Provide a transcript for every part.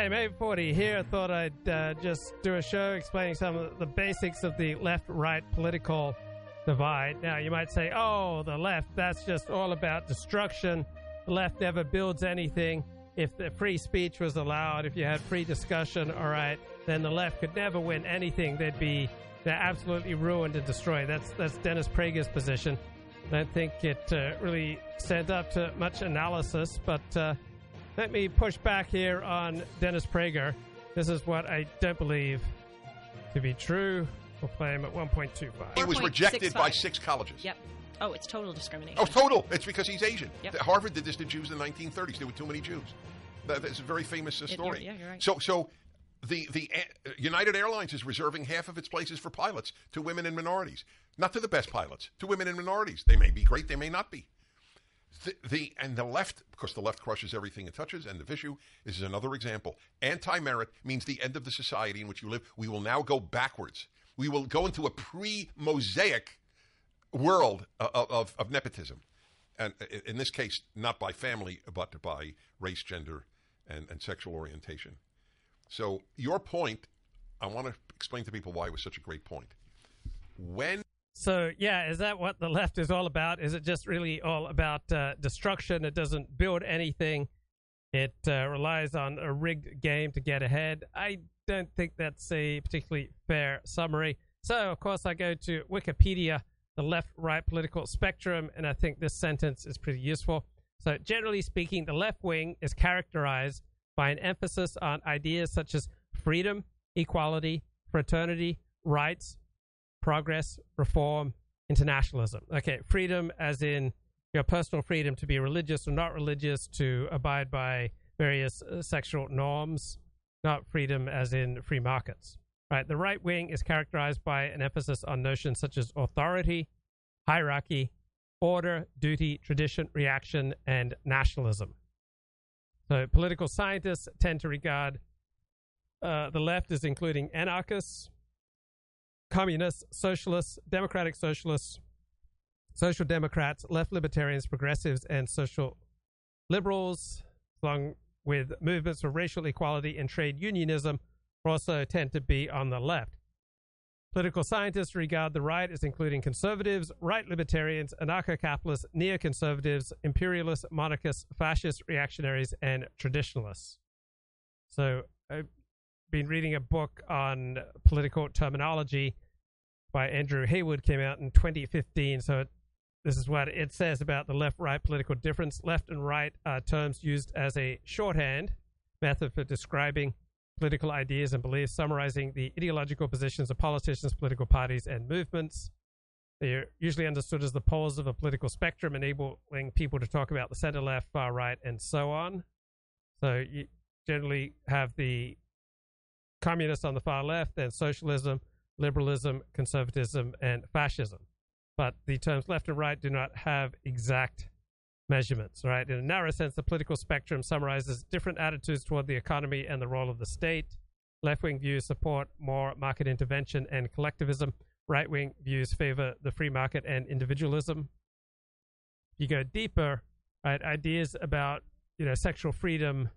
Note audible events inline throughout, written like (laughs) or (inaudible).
G'day, mate. 40 here. I thought I'd uh, just do a show explaining some of the basics of the left right political divide. Now, you might say, oh, the left, that's just all about destruction. The left never builds anything. If the free speech was allowed, if you had free discussion, all right, then the left could never win anything. They'd be they're absolutely ruined and destroyed. That's that's Dennis Prager's position. I think it uh, really stands up to much analysis, but uh, let me push back here on Dennis Prager. This is what I don't believe to be true. We'll play him at 1.25. He was rejected 4.65. by six colleges. Yep. Oh, it's total discrimination. Oh, total. It's because he's Asian. Yep. Harvard did this to Jews in the 1930s. There were too many Jews. That's a very famous uh, It- story. you're- yeah, you're right. So, so the the uh, United Airlines is reserving half of its places for pilots to women and minorities, not to the best pilots, to women and minorities. They may be great, they may not be. The, the and the left, of course, the left crushes everything it touches. And the issue is another example. Anti-merit means the end of the society in which you live. We will now go backwards. We will go into a pre-Mosaic world of, of, of nepotism, and uh, in this case, not by family, but by race, gender, and, and sexual orientation. So your point, I want to explain to people why it was such a great point. When So, yeah, is that what the left is all about? Is it just really all about uh, destruction? It doesn't build anything. It uh, relies on a rigged game to get ahead. I don't think that's a particularly fair summary. So, of course, I go to Wikipedia, the left right political spectrum, and I think this sentence is pretty useful. So, generally speaking, the left wing is characterized by an emphasis on ideas such as freedom, equality, fraternity, rights, progress, reform, internationalism. Okay, freedom as in your personal freedom to be religious or not religious, to abide by various uh, sexual norms, not freedom as in free markets. Right, the right wing is characterized by an emphasis on notions such as authority, hierarchy, order, duty, tradition, reaction, and nationalism. So, political scientists tend to regard uh, the left as including anarchists, communists, socialists, democratic socialists, social democrats, left libertarians, progressives, and social liberals, along with movements for racial equality and trade unionism, also tend to be on the left. Political scientists regard the right as including conservatives, right libertarians, anarcho capitalists, neoconservatives, imperialists, monarchists, fascists, reactionaries, and traditionalists. So, I've been reading a book on political terminology by Andrew Heywood, came out in 2015. So, it, this is what it says about the left right political difference. Left and right are terms used as a shorthand method for describing political ideas and beliefs, summarizing the ideological positions of politicians, political parties, and movements. They are usually understood as the poles of a political spectrum, enabling people to talk about the center left, far right, and so on. So you generally have the communists on the far left, then socialism, liberalism, conservatism, and fascism. But the terms left and right do not have exact measurements, right? In a narrow sense, the political spectrum summarizes different attitudes toward the economy and the role of the state. Left wing views support more market intervention and collectivism. Right wing views favor the free market and individualism. You go deeper, right? Ideas about you know sexual freedom,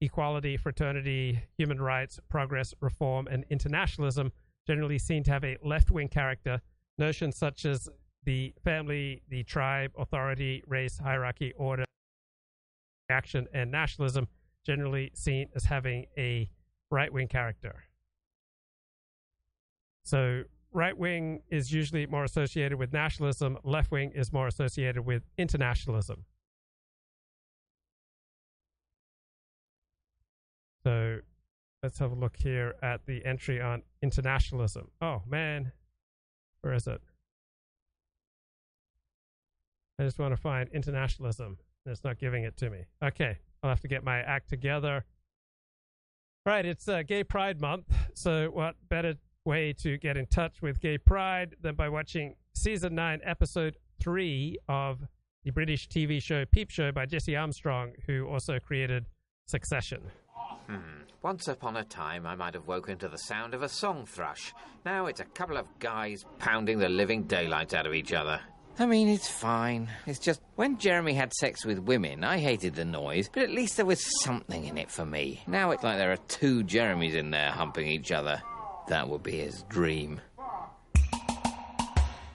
equality, fraternity, human rights, progress, reform, and internationalism generally seem to have a left wing character. Notions such as the family, the tribe, authority, race, hierarchy, order, action, and nationalism generally seen as having a right wing character. So, right wing is usually more associated with nationalism, left wing is more associated with internationalism. So, let's have a look here at the entry on internationalism. Oh, man. Where is it? I just want to find internationalism. and It's not giving it to me. Okay, I'll have to get my act together. Right, it's uh, Gay Pride Month, so what better way to get in touch with Gay Pride than by watching season 9, episode 3 of the British TV show Peep Show by Jesse Armstrong, who also created Succession. Hmm. Once upon a time, I might have woken to the sound of a song thrush. Now it's a couple of guys pounding the living daylights out of each other. I mean, it's fine. It's just when Jeremy had sex with women, I hated the noise, but at least there was something in it for me. Now it's like there are two Jeremys in there humping each other. That would be his dream.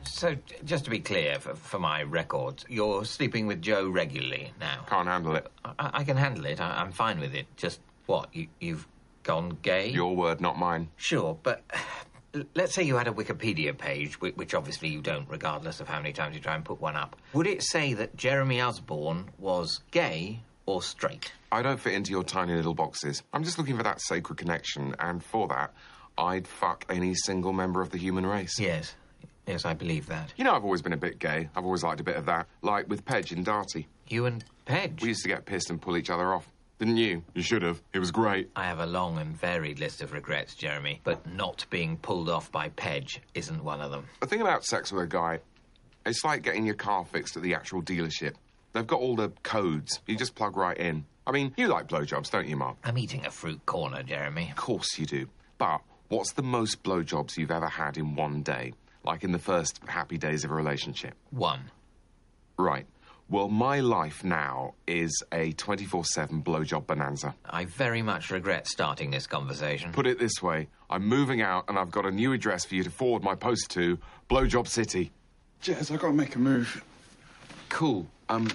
So, just to be clear, for, for my records, you're sleeping with Joe regularly now. Can't handle it. I, I can handle it. I, I'm fine with it. Just what? You, you've gone gay? Your word, not mine. Sure, but (sighs) let's say you had a Wikipedia page, whi- which obviously you don't, regardless of how many times you try and put one up. Would it say that Jeremy Osborne was gay or straight? I don't fit into your tiny little boxes. I'm just looking for that sacred connection, and for that, I'd fuck any single member of the human race. Yes. Yes, I believe that. You know, I've always been a bit gay. I've always liked a bit of that. Like with Pedge and Darty. You and Pedge? We used to get pissed and pull each other off. Didn't you? You should have. It was great. I have a long and varied list of regrets, Jeremy, but not being pulled off by Pedge isn't one of them. The thing about sex with a guy, it's like getting your car fixed at the actual dealership. They've got all the codes. You just plug right in. I mean, you like blowjobs, don't you, Mark? I'm eating a fruit corner, Jeremy. Of course you do. But what's the most blowjobs you've ever had in one day? Like in the first happy days of a relationship? One. Right. Well, my life now is a 24 7 blowjob bonanza. I very much regret starting this conversation. Put it this way I'm moving out and I've got a new address for you to forward my post to Blowjob City. Jez, I gotta make a move. Cool. Um,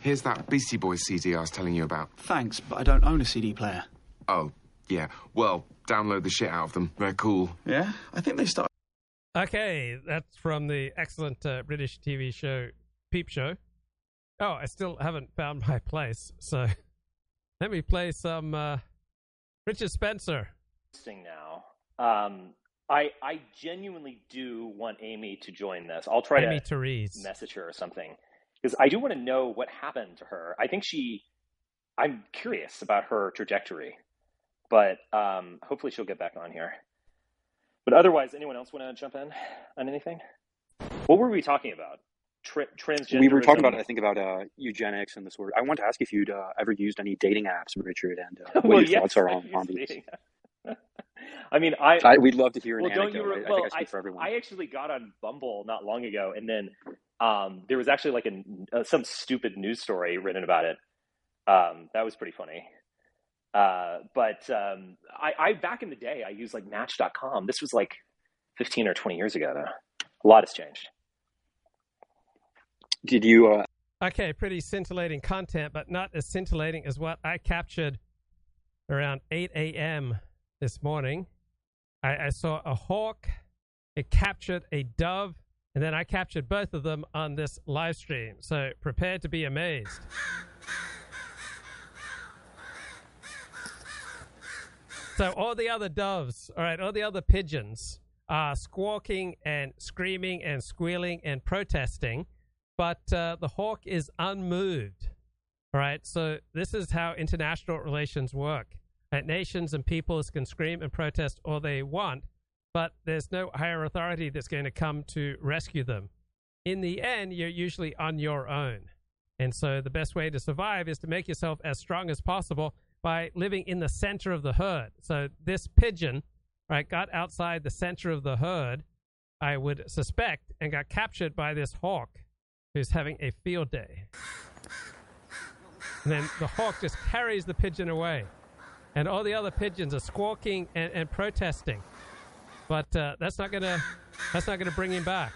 here's that Beastie Boys CD I was telling you about. Thanks, but I don't own a CD player. Oh, yeah. Well, download the shit out of them. They're cool. Yeah? I think they start. Okay, that's from the excellent uh, British TV show Peep Show. Oh, I still haven't found my place, so (laughs) let me play some uh, Richard Spencer. Now. Um, I I genuinely do want Aimee to join this. I'll try Amy to Terese. message her or something because I do want to know what happened to her. I think she. I'm curious about her trajectory, but um, hopefully she'll get back on here. But otherwise, anyone else want to jump in on anything? What were we talking about? Tra- transgender. We were talking about, I think, about uh, eugenics and the sort. I want to ask if you'd uh, ever used any dating apps, Richard, and uh, (laughs) what well, your yes, thoughts are on, on these. (laughs) I mean, I, I, we'd love to hear an well, don't anecdote. you? I, Re- I well, think I speak for everyone. I actually got on Bumble not long ago, and then um, there was actually like a, uh, some stupid news story written about it. Um, that was pretty funny. Uh, but um, I, I back in the day, I used like Match.com. This was like 15 or 20 years ago, though. A lot has changed. Did you? Uh, Okay, pretty scintillating content, but not as scintillating as what I captured around 8 a.m. this morning. I, I saw a hawk, it captured a dove, and then I captured both of them on this live stream. So prepare to be amazed. So all the other doves, all right, all the other pigeons are squawking and screaming and squealing and protesting, but uh, the hawk is unmoved. All right, so this is how international relations work. Right, nations and peoples can scream and protest all they want, but there's no higher authority that's going to come to rescue them. In the end, you're usually on your own. And so the best way to survive is to make yourself as strong as possible by living in the center of the herd. So this pigeon, right, got outside the center of the herd, I would suspect, and got captured by this hawk who's having a field day. And then the hawk just carries the pigeon away. And all the other pigeons are squawking and, and protesting. But uh, that's not gonna that's not gonna bring him back.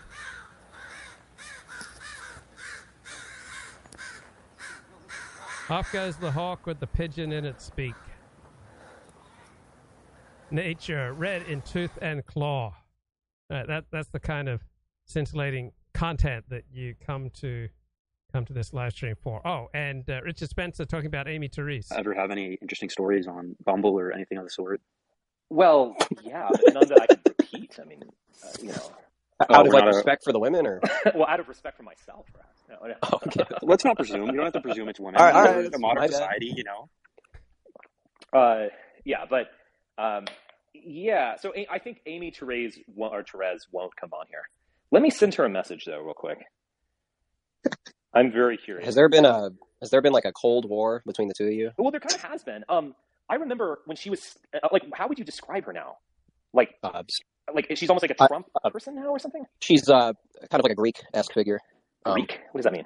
Off goes the hawk with the pigeon in its beak. Nature, red in tooth and claw. That that's the kind of scintillating content that you come to come to this live stream for. Oh, and uh, Richard Spencer talking about Aimee Terese. ever have any interesting stories on Bumble or anything of the sort? Well, yeah, but none that I can repeat. I mean, uh, you know, Oh, out of like not a- respect for the women, or (laughs) well, out of respect for myself, perhaps. No, no. (laughs) okay. Let's not presume. You don't have to presume it's women. All right, all right, We're a modern my bad. society, you know. Uh, yeah, but um, yeah. So I think Aimee Terese or Therese won't come on here. Let me send her a message though, real quick. I'm very curious. has there been a has there been like a cold war between the two of you? Well, there kind of has been. Um, I remember when she was uh, like, how would you describe her now? Like, Uh, like she's almost like a Trump uh, person now, or something. she's uh, kind of like a Greek esque figure. Um, Greek? What does that mean?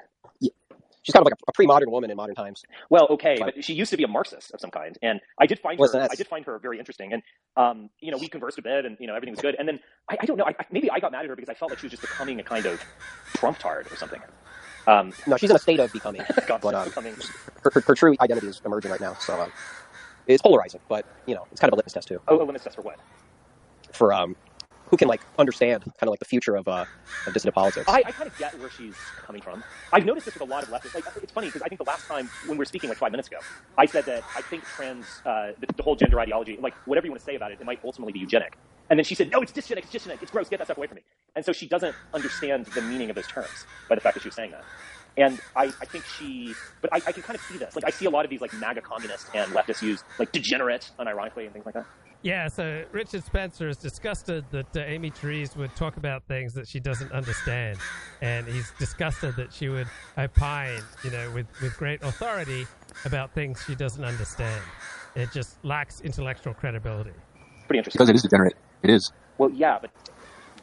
She's kind of like a, a pre-modern woman in modern times. Well, okay, But- but she used to be a Marxist of some kind, and I did find her. I did find her very interesting, and um, you know, we conversed a bit, and you know, everything was good. And then I, I don't know, I, maybe I got mad at her because I felt like she was just becoming a kind of Trump tard or something. Um, No, she's in a state of becoming. (laughs) God, but um, becoming. her, her, her true identity is emerging right now. So um, it's polarizing, but you know, it's kind of a litmus test too Oh, a limits test for what? for um, who can like understand kind of like the future of uh, of dissident politics. I, I kind of get where she's coming from. I've noticed this with a lot of leftists. Like, it's funny because I think the last time when we were speaking, like five minutes ago, I said that I think trans, uh, the, the whole gender ideology, like whatever you want to say about it, it might ultimately be eugenic. And then she said, "No, it's dysgenic. It's dysgenic. It's gross. Get that stuff away from me." And so she doesn't understand the meaning of those terms by the fact that she was saying that. And I, I think she, but I, I can kind of see this. Like I see a lot of these like MAGA communists and leftists use like degenerate unironically and things like that. Yeah, so Richard Spencer is disgusted that uh, Aimee Terese would talk about things that she doesn't understand, and he's disgusted that she would opine, you know, with, with great authority about things she doesn't understand. It just lacks intellectual credibility. Pretty interesting. Because it is degenerate. It is. Well, yeah, but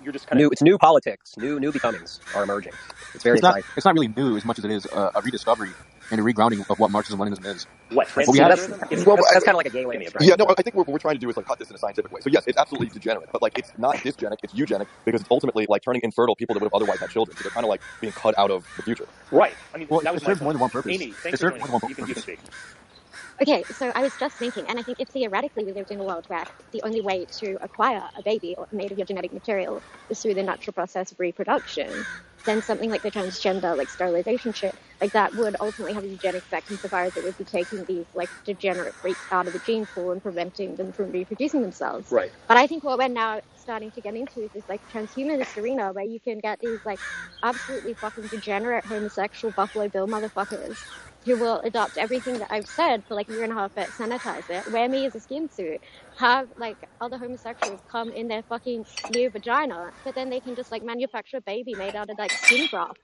you're just kind new, of it's new politics, new new becomings are emerging. It's very It's not, exciting. it's not really new as much as it is uh, a rediscovery and a regrounding of what Marxism Leninism is. what Well, we have- transgenderism? Well, that's, that's kind of like a gay way of me Yeah, no, I think what we're trying to do is like cut this in a scientific way. So yes, it's absolutely degenerate, but like it's not dysgenic, it's eugenic because it's ultimately like turning infertile people that would have otherwise had children. So they're kind of like being cut out of the future. Right. I mean, Well, that it was my serves more than one purpose. Aimee, It thanks for serves more than one You can, you can purpose. speak. Okay, so I was just thinking, and I think if theoretically we lived in a world where the only way to acquire a baby or made of your genetic material is through the natural process of reproduction, then something like the transgender, like sterilization shit, like that would ultimately have a eugenic effect insofar as it would be taking these like degenerate freaks out of the gene pool and preventing them from reproducing themselves. Right. But I think what we're now starting to get into is this like transhumanist arena where you can get these like absolutely fucking degenerate homosexual Buffalo Bill motherfuckers who will adopt everything that I've said for like a year and a half, but sanitize it, wear me as a skin suit, have like other homosexuals come in their fucking new vagina, but then they can just like manufacture a baby made out of like skin grafts,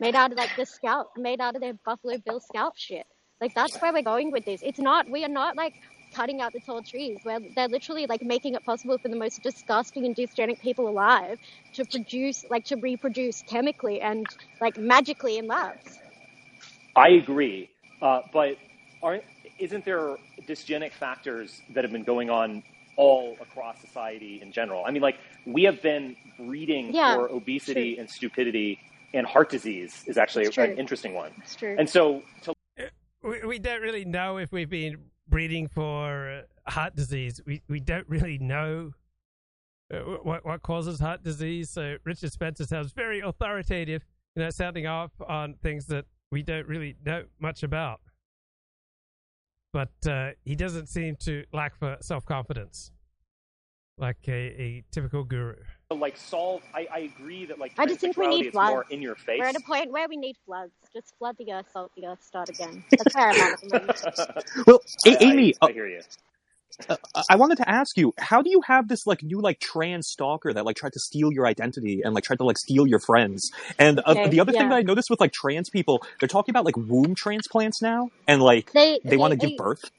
made out of like the scalp, made out of their Buffalo Bill scalp shit. Like that's where we're going with this. It's not, we are not like cutting out the tall trees where they're literally like making it possible for the most disgusting and dysgenic people alive to produce like to reproduce chemically and like magically in labs. I agree, uh, but aren't isn't there dysgenic factors that have been going on all across society in general? I mean, like we have been breeding Yeah, for obesity true. and stupidity, and heart disease is actually It's true. an interesting one. It's true. And so, to We, we don't really know if we've been breeding for uh, heart disease. We we don't really know uh, what what causes heart disease. So Richard Spencer sounds very authoritative, you know, sounding off on things that we don't really know much about. But uh, he doesn't seem to lack for self confidence, like a, a typical guru. like solve, I, I agree that like I just think we need is more floods. in your face. We're at a point where we need floods. Just flood the earth, salt the earth, start again. That's where I'm at at the. (laughs) Well, I- A- Aimee, I, uh, I hear you. Uh, I wanted to ask you, how do you have this like new like trans stalker that like tried to steal your identity and like tried to like steal your friends? And uh, Okay, the other thing that I noticed with like trans people, they're talking about like womb transplants now, and like They they want to give birth.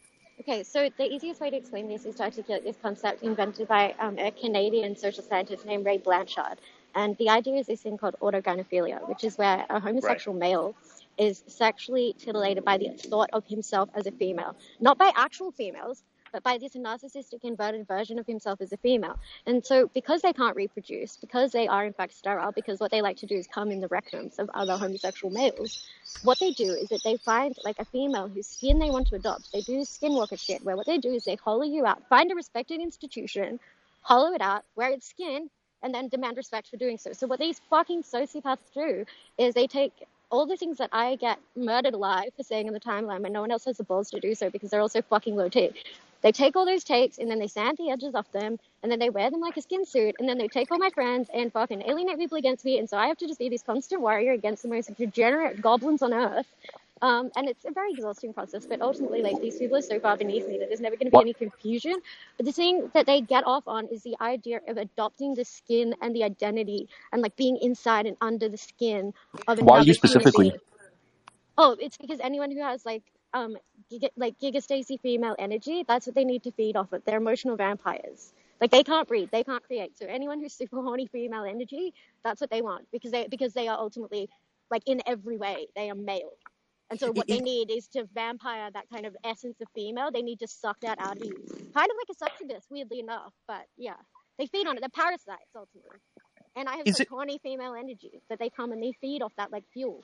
Okay, so the easiest way to explain this is to articulate this concept invented by um, a Canadian social scientist named Ray Blanchard. And the idea is this thing called autogynephilia, which is where a homosexual male is sexually titillated by the thought of himself as a female. Not by actual females, but by this narcissistic inverted version of himself as a female. And so, because they can't reproduce, because they are in fact sterile, because what they like to do is come in the rectums of other homosexual males, what they do is that they find like a female whose skin they want to adopt. They do skinwalker shit, where what they do is they hollow you out, find a respected institution, hollow it out, wear its skin, and then demand respect for doing so. So what these fucking sociopaths do is they take all the things that I get murdered alive for saying in the timeline, but no one else has the balls to do so because they're all so fucking low T. They take all those takes and then they sand the edges off them and then they wear them like a skin suit and then they take all my friends and fucking alienate people against me and so I have to just be this constant warrior against the most degenerate goblins on earth. Um, and it's a very exhausting process, but ultimately, like these people are so far beneath me that there's never going to be What- any confusion. But the thing that they get off on is the idea of adopting the skin and the identity, and like being inside and under the skin of another Why you specifically? Oh, it's because anyone who has like um giga, like gigastacy female energy, that's what they need to feed off of. They're emotional vampires. Like they can't breed, they can't create. So anyone who's super horny female energy, that's what they want because they because they are ultimately like in every way. They are male. And so what they need is to vampire that kind of essence of female. They need to suck that out of you. Kind of like a succubus, weirdly enough. But yeah, they feed on it. They're parasites, ultimately. And I have Is it- horny female energy that they come and they feed off that like fuel.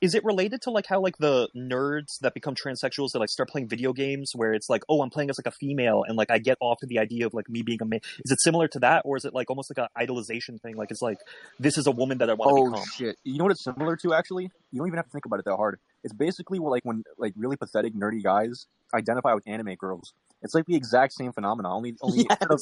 Is it related to like how like the nerds that become transsexuals that like start playing video games where it's like, oh, I'm playing as like a female and like I get off of the idea of like me being a man? Is it similar to that, or is it like almost like an idolization thing? Like it's like this is a woman that I want to Oh become. shit! You know what it's similar to? Actually, you don't even have to think about it that hard. It's basically what, like when like really pathetic nerdy guys identify with anime girls. It's like the exact same phenomenon Only (laughs) only instead, of,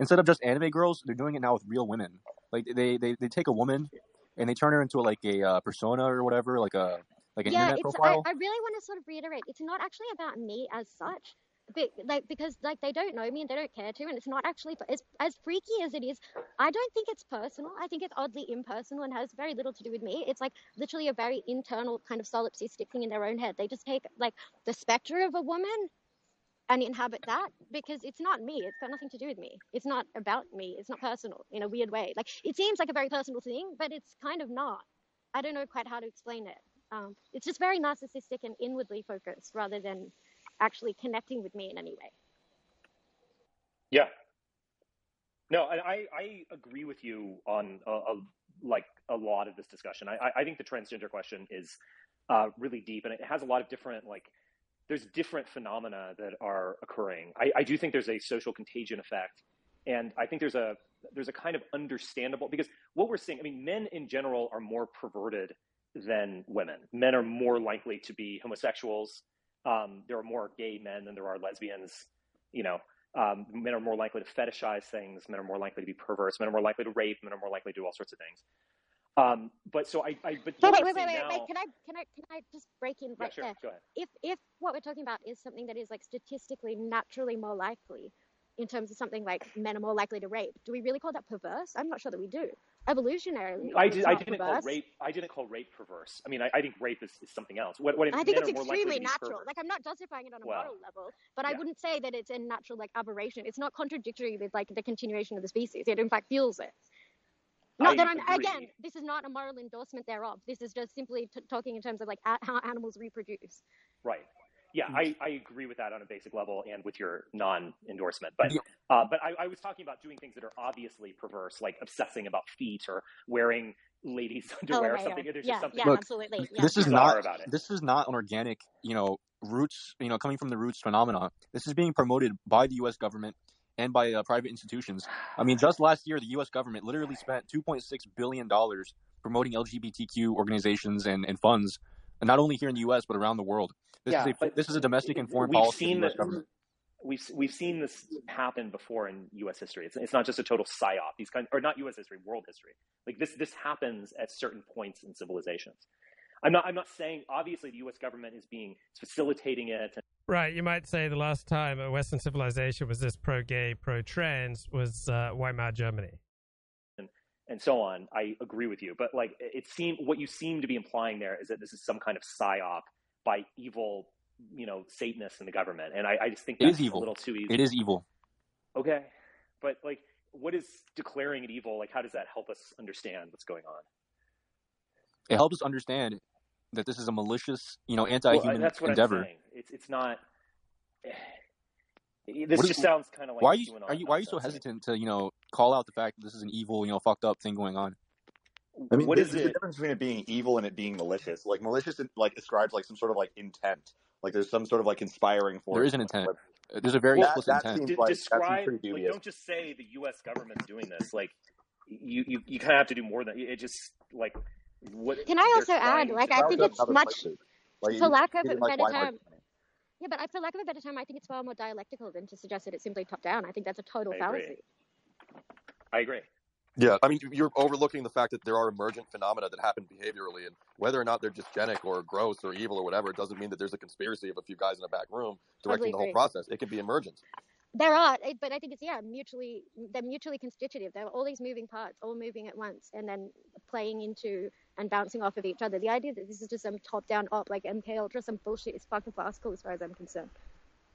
instead of just anime girls, they're doing it now with real women. Like they they, they take a woman and they turn her into like a uh, persona or whatever, like a like an yeah, internet it's, I. I really want to sort of reiterate. It's not actually about me as such. But, like because like they don't know me and they don't care to and it's not actually as as freaky as it is i don't think it's personal i think it's oddly impersonal and has very little to do with me it's like literally a very internal kind of solipsistic thing in their own head they just take like the specter of a woman and inhabit that because it's not me it's got nothing to do with me it's not about me it's not personal in a weird way like it seems like a very personal thing but it's kind of not i don't know quite how to explain it um, it's just very narcissistic and inwardly focused rather than actually connecting with me in any way Yeah. No, I, I agree with you on a, a, like a lot of this discussion. I- I think the transgender question is uh, really deep, and it has a lot of different like. There's different phenomena that are occurring. I, I do think there's a social contagion effect, and I think there's a there's a kind of understandable because what we're seeing. I mean, men in general are more perverted than women. Men are more likely to be homosexuals. Um, there are more gay men than there are lesbians. You know, um, men are more likely to fetishize things. Men are more likely to be perverse. Men are more likely to rape. Men are more likely to do all sorts of things. Um, but so I, I but what wait, wait, wait, seeing wait, wait. Can I, can I, can I just break in Yeah, right sure. there? Go ahead. If, if what we're talking about is something that is like statistically naturally more likely, in terms of something like men are more likely to rape, do we really call that perverse? I'm not sure that we do. Evolutionarily, I, did, I not didn't call rape. I didn't call rape perverse. I mean, I, I think rape is, is something else. What, what I think it's are more likely extremely natural. Like I'm not justifying it on a Well, moral level, but I wouldn't say that it's a natural like aberration. It's not contradictory with like the continuation of the species. It in fact fuels it. Not I that I'm agree. again. This is not a moral endorsement thereof. This is just simply t- talking in terms of like a- how animals reproduce. Right. Yeah, Mm. I, I agree with that on a basic level and with your non-endorsement. But uh, but I, I was talking about doing things that are obviously perverse, like obsessing about feet or wearing ladies' (laughs) underwear or right, something. right. There's Yeah, just something yeah, Look, absolutely. Yeah. this is not about it. this is not an organic, you know, roots, you know, coming from the roots phenomenon. This is being promoted by the U.S. government and by uh, private institutions. I mean, just last year, the U.S. government literally spent 2.6 billion dollars promoting LGBTQ organizations and, and funds, and not only here in the U.S. but around the world. This Yeah, is a this is a domestic and foreign we've policy seen the government. We've we've seen this happen before in U.S. history. It's, it's not just a total psyop. These kind or not U.S. history, world history. Like this this happens at certain points in civilizations. I'm not I'm not saying obviously the U.S. government is being is facilitating it. Right, you might say the last time a Western civilization was this pro-gay, pro-trans was uh, Weimar Germany. and, and so on. I agree with you, but like it seem what you seem to be implying there is that this is some kind of psyop by evil, you know, Satanists in the government, and I, I just think It that's is evil. a little too easy. It is evil. okay, but like, what is declaring it evil? Like, how does that help us understand what's going on? It helps us understand that this is a malicious, you know, anti-human that's what endeavor. I'm saying. It's it's not. (sighs) This What is- just sounds kind of like why are you QAnon are you why are you so hesitant to you know call out the fact that this is an evil, you know, fucked up thing going on? I mean, What there's, is there's a it? difference between it being evil and it being malicious. Like malicious, like ascribes like some sort of like intent. Like there's some sort of like conspiring force. There is an intent. Uh, there's a very That- explicit that intent. seems De- like- that seems describe. pretty Like, don't just say the U.S. government's doing this. Like, you you, you kind of have to do more than it. Just like what. Can I also add, like, I think it's much, places. Like, for lack of a better term, yeah, but I, for lack of a better term, I think it's far more dialectical than to suggest that it's simply top down. I think that's a total I agree. fallacy. I agree. Yeah, I mean, you're overlooking the fact that there are emergent phenomena that happen behaviorally, and whether or not they're dysgenic or gross or evil or whatever, it doesn't mean that there's a conspiracy of a few guys in a back room directing Totally the whole process. It can be emergent. There are, eh, but I think it's yeah, mutually they're mutually constitutive. There are all these moving parts, all moving at once, and then playing into and bouncing off of each other. The idea that this is just some top-down op like MK Ultra, some bullshit is fucking farcical as far as I'm concerned.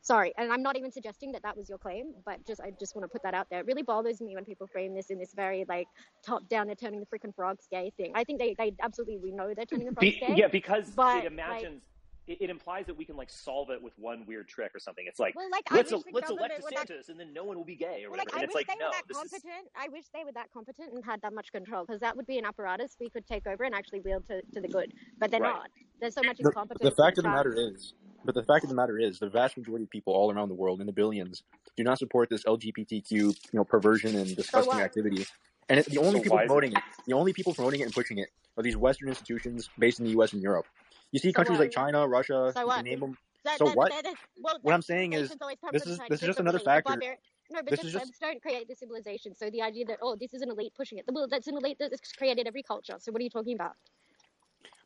Sorry, and I'm not even suggesting that that was your claim, but just I just want to put that out there. It really bothers me when people frame this in this very like top down, they're turning the freaking frogs gay thing. I think they, they absolutely we know they're turning the frogs Be- gay. yeah, because but, it imagines. It, it implies that we can like solve it with one weird trick or something. It's like, Well, like, I let's wish let's elect would, like- DeSantis and then no one will be gay or Well, whatever. like, I and it's wish like, they no, were that this is competent. I wish they were that competent and had that much control, because that would be an apparatus we could take over and actually wield to, to the good. But they're Right. not. There's so much The, incompetence. the fact of the matter is, but the fact of the matter is, the vast majority of people all around the world, in the billions, do not support this LGBTQ, you know, perversion and disgusting what? activity. And it, the only So people why it- promoting it, the only people promoting it and pushing it, are these Western institutions based in the U.S. and Europe. You see countries what? like China, Russia, So you what? can name them. That- So that- what? that is- well, What I'm saying is, civilizations this is this is just another elite, factor. No, but This just, is just just don't create the civilization. So the idea that oh, this is an elite pushing it. Well, that's an elite that's created every culture. So what are you talking about?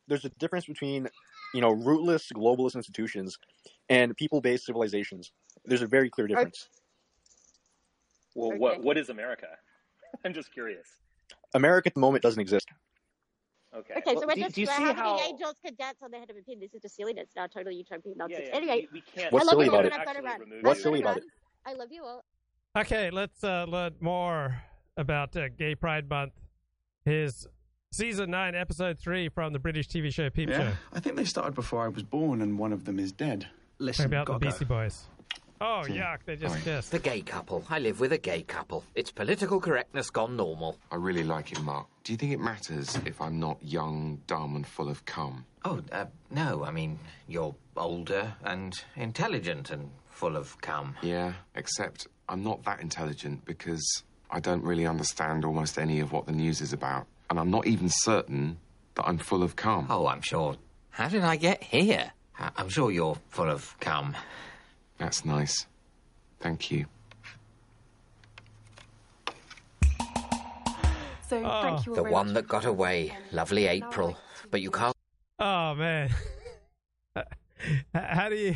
there's a difference between you know rootless globalist institutions and people-based civilizations. There's a very clear difference. well, Okay. what what is America? (laughs) I'm just curious. America at the moment doesn't exist. Okay. Okay, Well, so we're do, just do you we're see having how? angels cadets on the head of a pin. This is just silliness now, totally utopian nonsense. yeah, anyway, we, we can't. What's I love silly you about all, it? and I've got to actually run. remove What's silly about it? I love you all. Okay, let's uh, learn more about uh, Gay Pride Month. His season nine, episode three from the British TV show Peep Yeah, Show. I think they started before I was born, and one of them is dead. Listen, about the gotta go. Beastie Boys. Oh, yuck! They just kissed. The gay couple. I live with a gay couple. It's political correctness gone normal. I really like it, Mark. Do you think it matters if I'm not young, dumb, and full of cum? Oh, uh, no, I mean, you're older and intelligent and full of cum. Yeah, except I'm not that intelligent because I don't really understand almost any of what the news is about. And I'm not even certain that I'm full of cum. Oh, I'm sure. How did I get here? I- I'm sure you're full of cum. That's nice. Thank you. So Oh. thank you The one much. that got away. Lovely April. But you can't. Oh man, how do you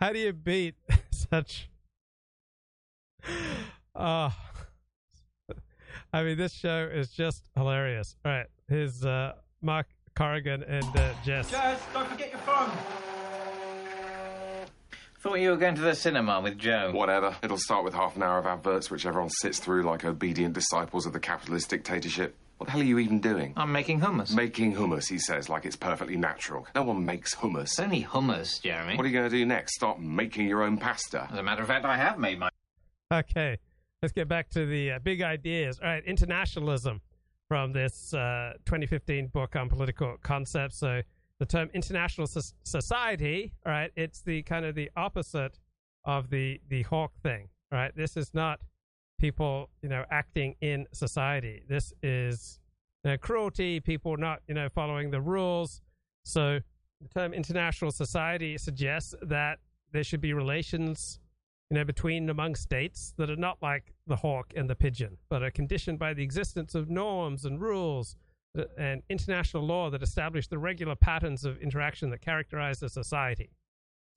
how do you beat (laughs) such? Oh, I mean, this show is just hilarious. All right, here's uh, Mark Corrigan and uh, Jez. Jez, don't forget your phone. Thought you were going to the cinema with Joe. Whatever. It'll start with half an hour of adverts, which everyone sits through like obedient disciples of the capitalist dictatorship. What the hell are you even doing? I'm making hummus. Making hummus, he says, like it's perfectly natural. No one makes hummus. It's only hummus, Jeremy. What are you going to do next? Start making your own pasta? As a matter of fact, I have made my. Okay, let's get back to the uh, big ideas. All right, internationalism from this uh, 2015 book on political concepts. So the term international so- society, right, it's the kind of the opposite of the the hawk thing. right? this is not people, you know, acting in society. This is you know, cruelty. People not, you know, following the rules. So the term international society suggests that there should be relations you know, between among states that are not like the hawk and the pigeon, but are conditioned by the existence of norms and rules Uh, and international law that establish the regular patterns of interaction that characterize a society.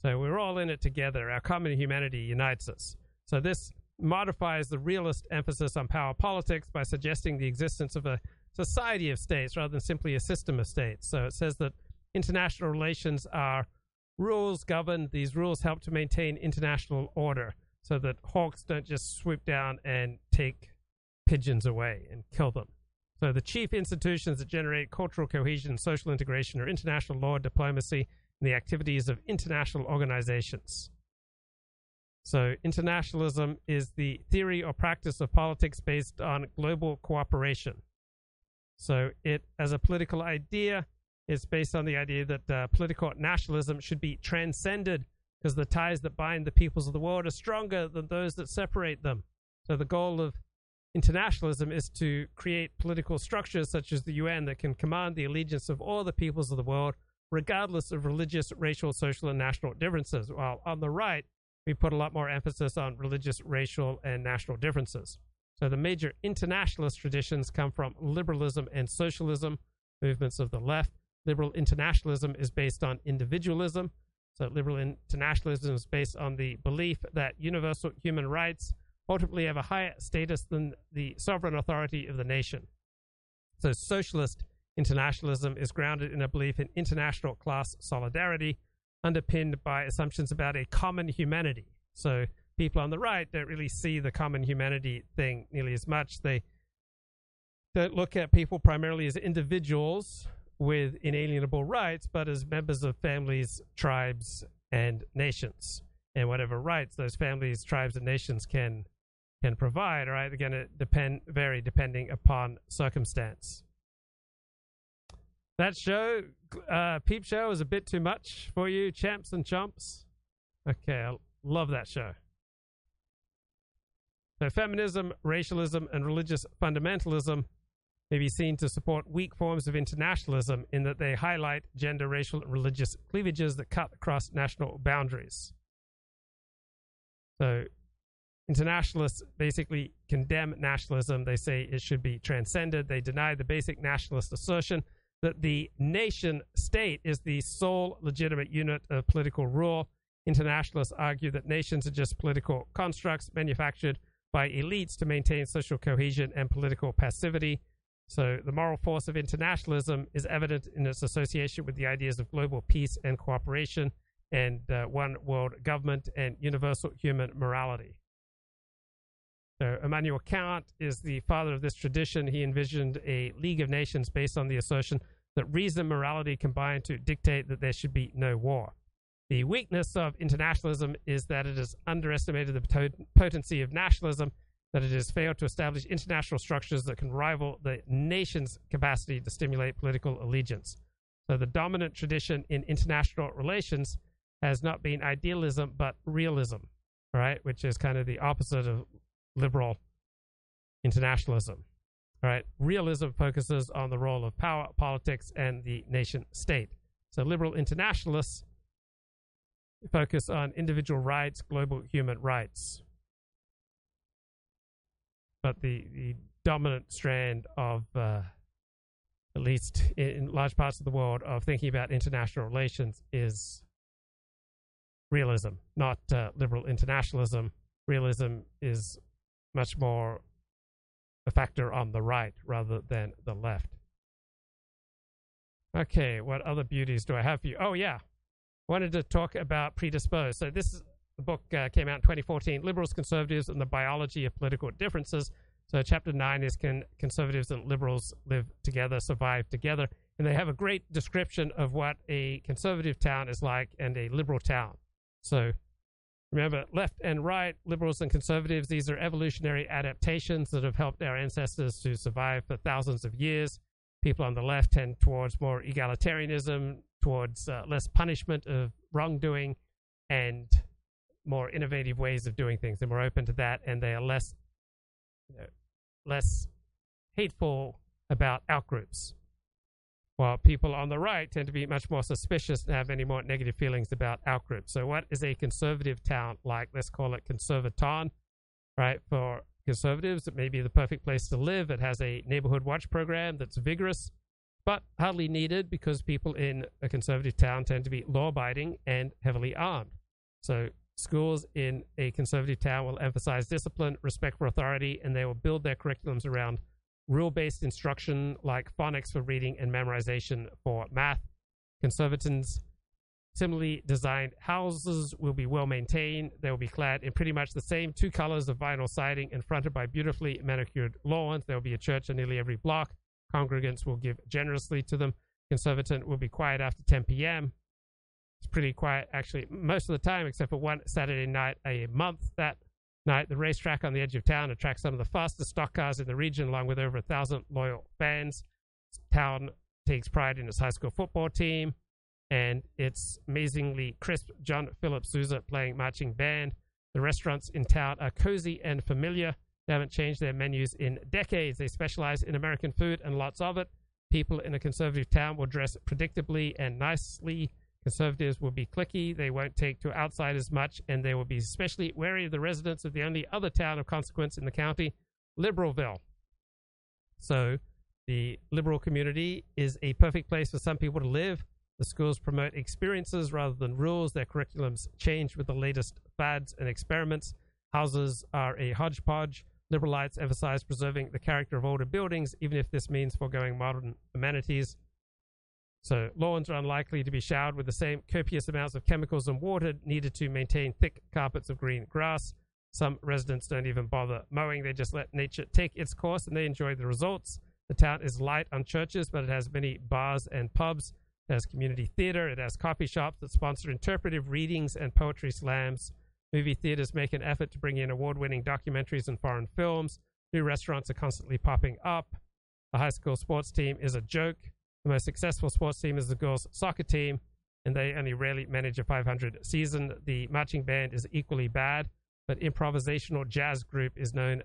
So we're all in it together. Our common humanity unites us. So this modifies the realist emphasis on power politics by suggesting the existence of a society of states rather than simply a system of states. So it says that international relations are rules governed. These rules help to maintain international order so that hawks don't just swoop down and take pigeons away and kill them. So the chief institutions that generate cultural cohesion and social integration are international law, diplomacy, and the activities of international organizations. So internationalism is the theory or practice of politics based on global cooperation. So it, as a political idea, is based on the idea that uh, political nationalism should be transcended because the ties that bind the peoples of the world are stronger than those that separate them. So the goal of internationalism is to create political structures such as the UN that can command the allegiance of all the peoples of the world, regardless of religious, racial, social, and national differences. While on the right, we put a lot more emphasis on religious, racial, and national differences. So the major internationalist traditions come from liberalism and socialism, movements of the left. Liberal internationalism is based on individualism. So liberal internationalism is based on the belief that universal human rights ultimately have a higher status than the sovereign authority of the nation. So socialist internationalism is grounded in a belief in international class solidarity, underpinned by assumptions about a common humanity. So people on the right don't really see the common humanity thing nearly as much. They don't look at people primarily as individuals with inalienable rights, but as members of families, tribes, and nations, and whatever rights those families, tribes, and nations can can provide. Right? Again, it depend vary depending upon circumstance. That show, uh, Peep Show, is a bit too much for you, champs and chumps. Okay, I love that show. So, feminism, racialism, and religious fundamentalism may be seen to support weak forms of internationalism in that they highlight gender, racial, and religious cleavages that cut across national boundaries. So, internationalists basically condemn nationalism. They say it should be transcended. They deny the basic nationalist assertion that the nation state is the sole legitimate unit of political rule. Internationalists argue that nations are just political constructs manufactured by elites to maintain social cohesion and political passivity. So, the moral force of internationalism is evident in its association with the ideas of global peace and cooperation, and uh, one world government and universal human morality. Uh, so Immanuel Kant is the father of this tradition. He envisioned a League of Nations based on the assertion that reason and morality combine to dictate that there should be no war. The weakness of internationalism is that it has underestimated the potency of nationalism, that it has failed to establish international structures that can rival the nation's capacity to stimulate political allegiance. So the dominant tradition in international relations has not been idealism but realism, right? Which is kind of the opposite of liberal internationalism. All right, realism focuses on the role of power, politics, and the nation state. So liberal internationalists focus on individual rights, global human rights. But the, the dominant strand of, uh, at least in large parts of the world, of thinking about international relations is realism, not uh, liberal internationalism. Realism is much more a factor on the right rather than the left. Okay, what other beauties do I have for you? Oh, yeah. Wanted to talk about predisposed. So, this book uh, came out in 2014 Liberals, Conservatives, and the Biology of Political Differences. So, chapter nine is Can Conservatives and Liberals Live Together, Survive Together? And they have a great description of what a conservative town is like and a liberal town. So, Remember, left and right, liberals and conservatives, these are evolutionary adaptations that have helped our ancestors to survive for thousands of years. People on the left tend towards more egalitarianism, towards uh, less punishment of wrongdoing, and more innovative ways of doing things. They're more open to that, and they are less, you know, less hateful about outgroups while people on the right tend to be much more suspicious and have any more negative feelings about outgroups. So, what is a conservative town like? Let's call it Conservaton, right? For conservatives, it may be the perfect place to live. It has a neighborhood watch program that's vigorous, but hardly needed because people in a conservative town tend to be law abiding and heavily armed. So, schools in a conservative town will emphasize discipline, respect for authority, and they will build their curriculums around rule based instruction like phonics for reading and memorization for math. Conservatons similarly designed houses will be well maintained. They will be clad in pretty much the same two colors of vinyl siding and fronted by beautifully manicured lawns. There will be a church on nearly every block. Congregants will give generously to them. Conservaton will be quiet after 10 p.m. It's pretty quiet, actually, most of the time, except for one Saturday night a month. That night, the racetrack on the edge of town attracts some of the fastest stock cars in the region, along with over a thousand loyal fans. Town takes pride in its high school football team and its amazingly crisp John Philip Sousa playing marching band. The restaurants in town are cozy and familiar. They haven't changed their menus in decades. They specialize in American food and lots of it. People in a conservative town will dress predictably and nicely Conservatives will be cliquey, they won't take to outsiders much, and they will be especially wary of the residents of the only other town of consequence in the county, Liberalville. So, the liberal community is a perfect place for some people to live. The schools promote experiences rather than rules. Their curriculums change with the latest fads and experiments. Houses are a hodgepodge. Liberalites emphasize preserving the character of older buildings, even if this means foregoing modern amenities. So lawns are unlikely to be showered with the same copious amounts of chemicals and water needed to maintain thick carpets of green grass. Some residents don't even bother mowing, they just let nature take its course and they enjoy the results. The town is light on churches, but it has many bars and pubs. It has community theater. It has coffee shops that sponsor interpretive readings and poetry slams. Movie theaters make an effort to bring in award winning documentaries and foreign films. New restaurants are constantly popping up. The high school sports team is a joke. The most successful sports team is the girls' soccer team, and they only rarely manage a 500 season. The marching band is equally bad, but improvisational jazz group is known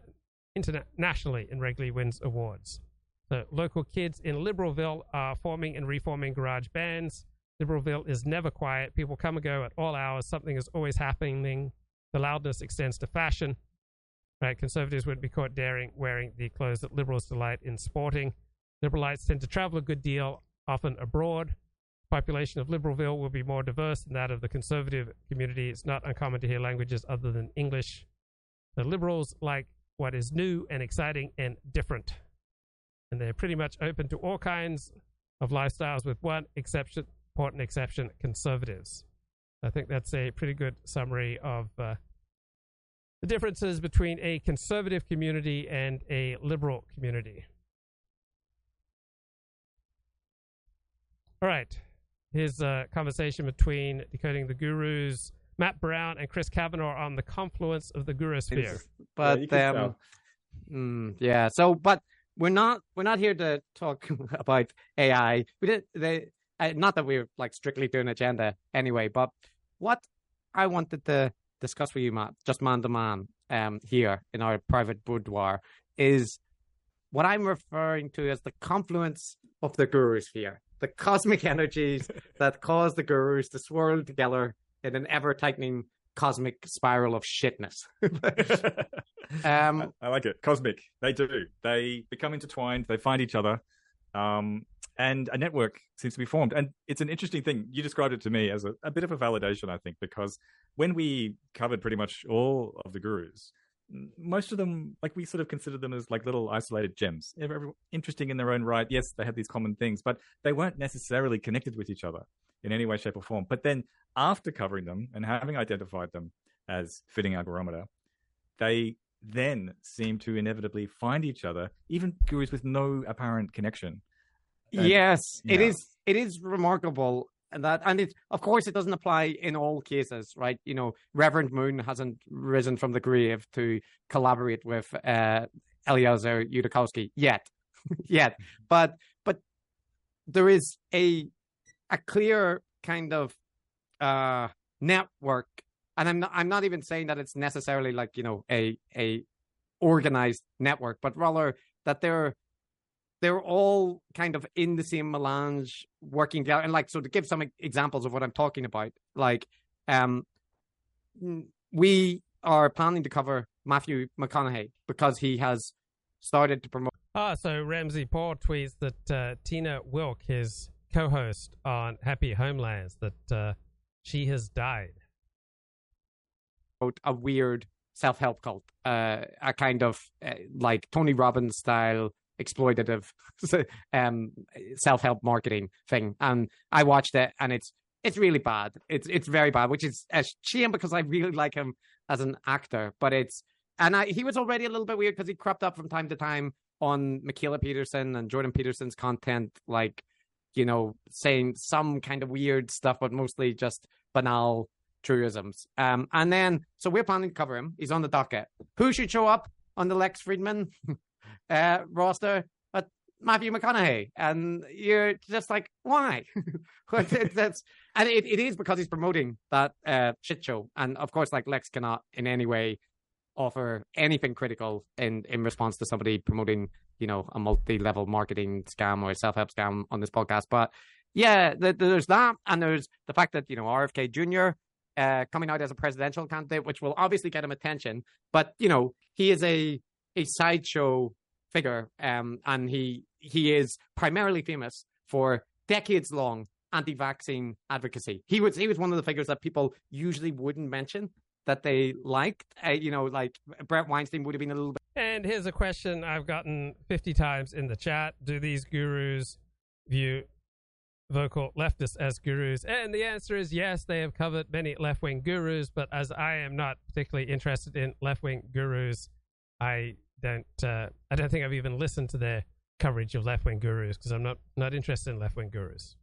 internationally and regularly wins awards. The local kids in Liberalville are forming and reforming garage bands. Liberalville is never quiet. People come and go at all hours. Something is always happening. The loudness extends to fashion. Right, conservatives wouldn't be caught daring wearing the clothes that liberals delight in sporting. Liberalites tend to travel a good deal, often abroad. The population of Liberalville will be more diverse than that of the conservative community. It's not uncommon to hear languages other than English. The liberals like what is new and exciting and different. And they're pretty much open to all kinds of lifestyles, with one exception, important exception conservatives. I think that's a pretty good summary of uh, the differences between a conservative community and a liberal community. All right. Here's a conversation between Decoding the Gurus, Matt Browne, and Chris Kavanagh on the confluence of the guru sphere. But Yeah, um, mm, yeah. So, but we're not we're not here to talk (laughs) about AI. We did they uh, not that we're like strictly doing an agenda anyway. But what I wanted to discuss with you, Matt, just man to man, um, here in our private boudoir, is what I'm referring to as the confluence of the guru sphere, the cosmic energies that cause the gurus to swirl together in an ever tightening cosmic spiral of shitness. (laughs) um, I like it. Cosmic. They do. They become intertwined. They find each other. Um, and a network seems to be formed. And it's an interesting thing. You described it to me as a, a bit of a validation, I think, because when we covered pretty much all of the gurus, most of them, like we sort of considered them as like little isolated gems. Interesting in their own right. Yes, they had these common things, but they weren't necessarily connected with each other in any way, shape, or form. But then after covering them and having identified them as fitting our barometer, they then seem to inevitably find each other, even gurus with no apparent connection. And- yes, it yeah. is. It is remarkable and that, and it of course it doesn't apply in all cases, right? You know, Reverend Moon hasn't risen from the grave to collaborate with uh, Eliezer Yudkowsky yet, (laughs) yet, but but there is a a clear kind of uh network and i'm not i'm not even saying that it's necessarily like you know a a organized network but rather that they're they're all kind of in the same melange working together and like so to give some examples of what i'm talking about like um we are planning to cover matthew mcconaughey because he has started to promote Ah, so Ramsey Paul tweets that uh, Tina Wilk, his co-host on Happy Homelands, that uh, she has died. a weird self-help cult, uh, a kind of uh, like Tony Robbins style exploitative (laughs) um, self-help marketing thing. And I watched it, and it's it's really bad. It's it's very bad, which is a shame because I really like him as an actor. But it's and I, he was already a little bit weird because he cropped up from time to time on Michaela Peterson and Jordan Peterson's content, like you know, saying some kind of weird stuff, but mostly just banal truisms. Um, and then, so we're planning to cover him. He's on the docket. Who should show up on the Lex Fridman (laughs) uh, roster? But Matthew McConaughey. And you're just like, why? (laughs) That's, and it, it is because he's promoting that uh, shit show. And of course, like Lex cannot in any way offer anything critical in in response to somebody promoting you know a multi-level marketing scam or a self-help scam on this podcast but yeah th- there's that and there's the fact that you know rfk jr uh, coming out as a presidential candidate which will obviously get him attention but you know he is a a sideshow figure um and he he is primarily famous for decades long anti-vaccine advocacy he was he was one of the figures that people usually wouldn't mention that they liked. Uh, you know, like Bret Weinstein would have been a little bit. And here's a question I've gotten 50 times in the chat. Do these gurus view vocal leftists as gurus? And the answer is yes, they have covered many left wing gurus, but as I am not particularly interested in left wing gurus, I don't uh, I don't think I've even listened to their coverage of left wing gurus because I'm not not interested in left wing gurus.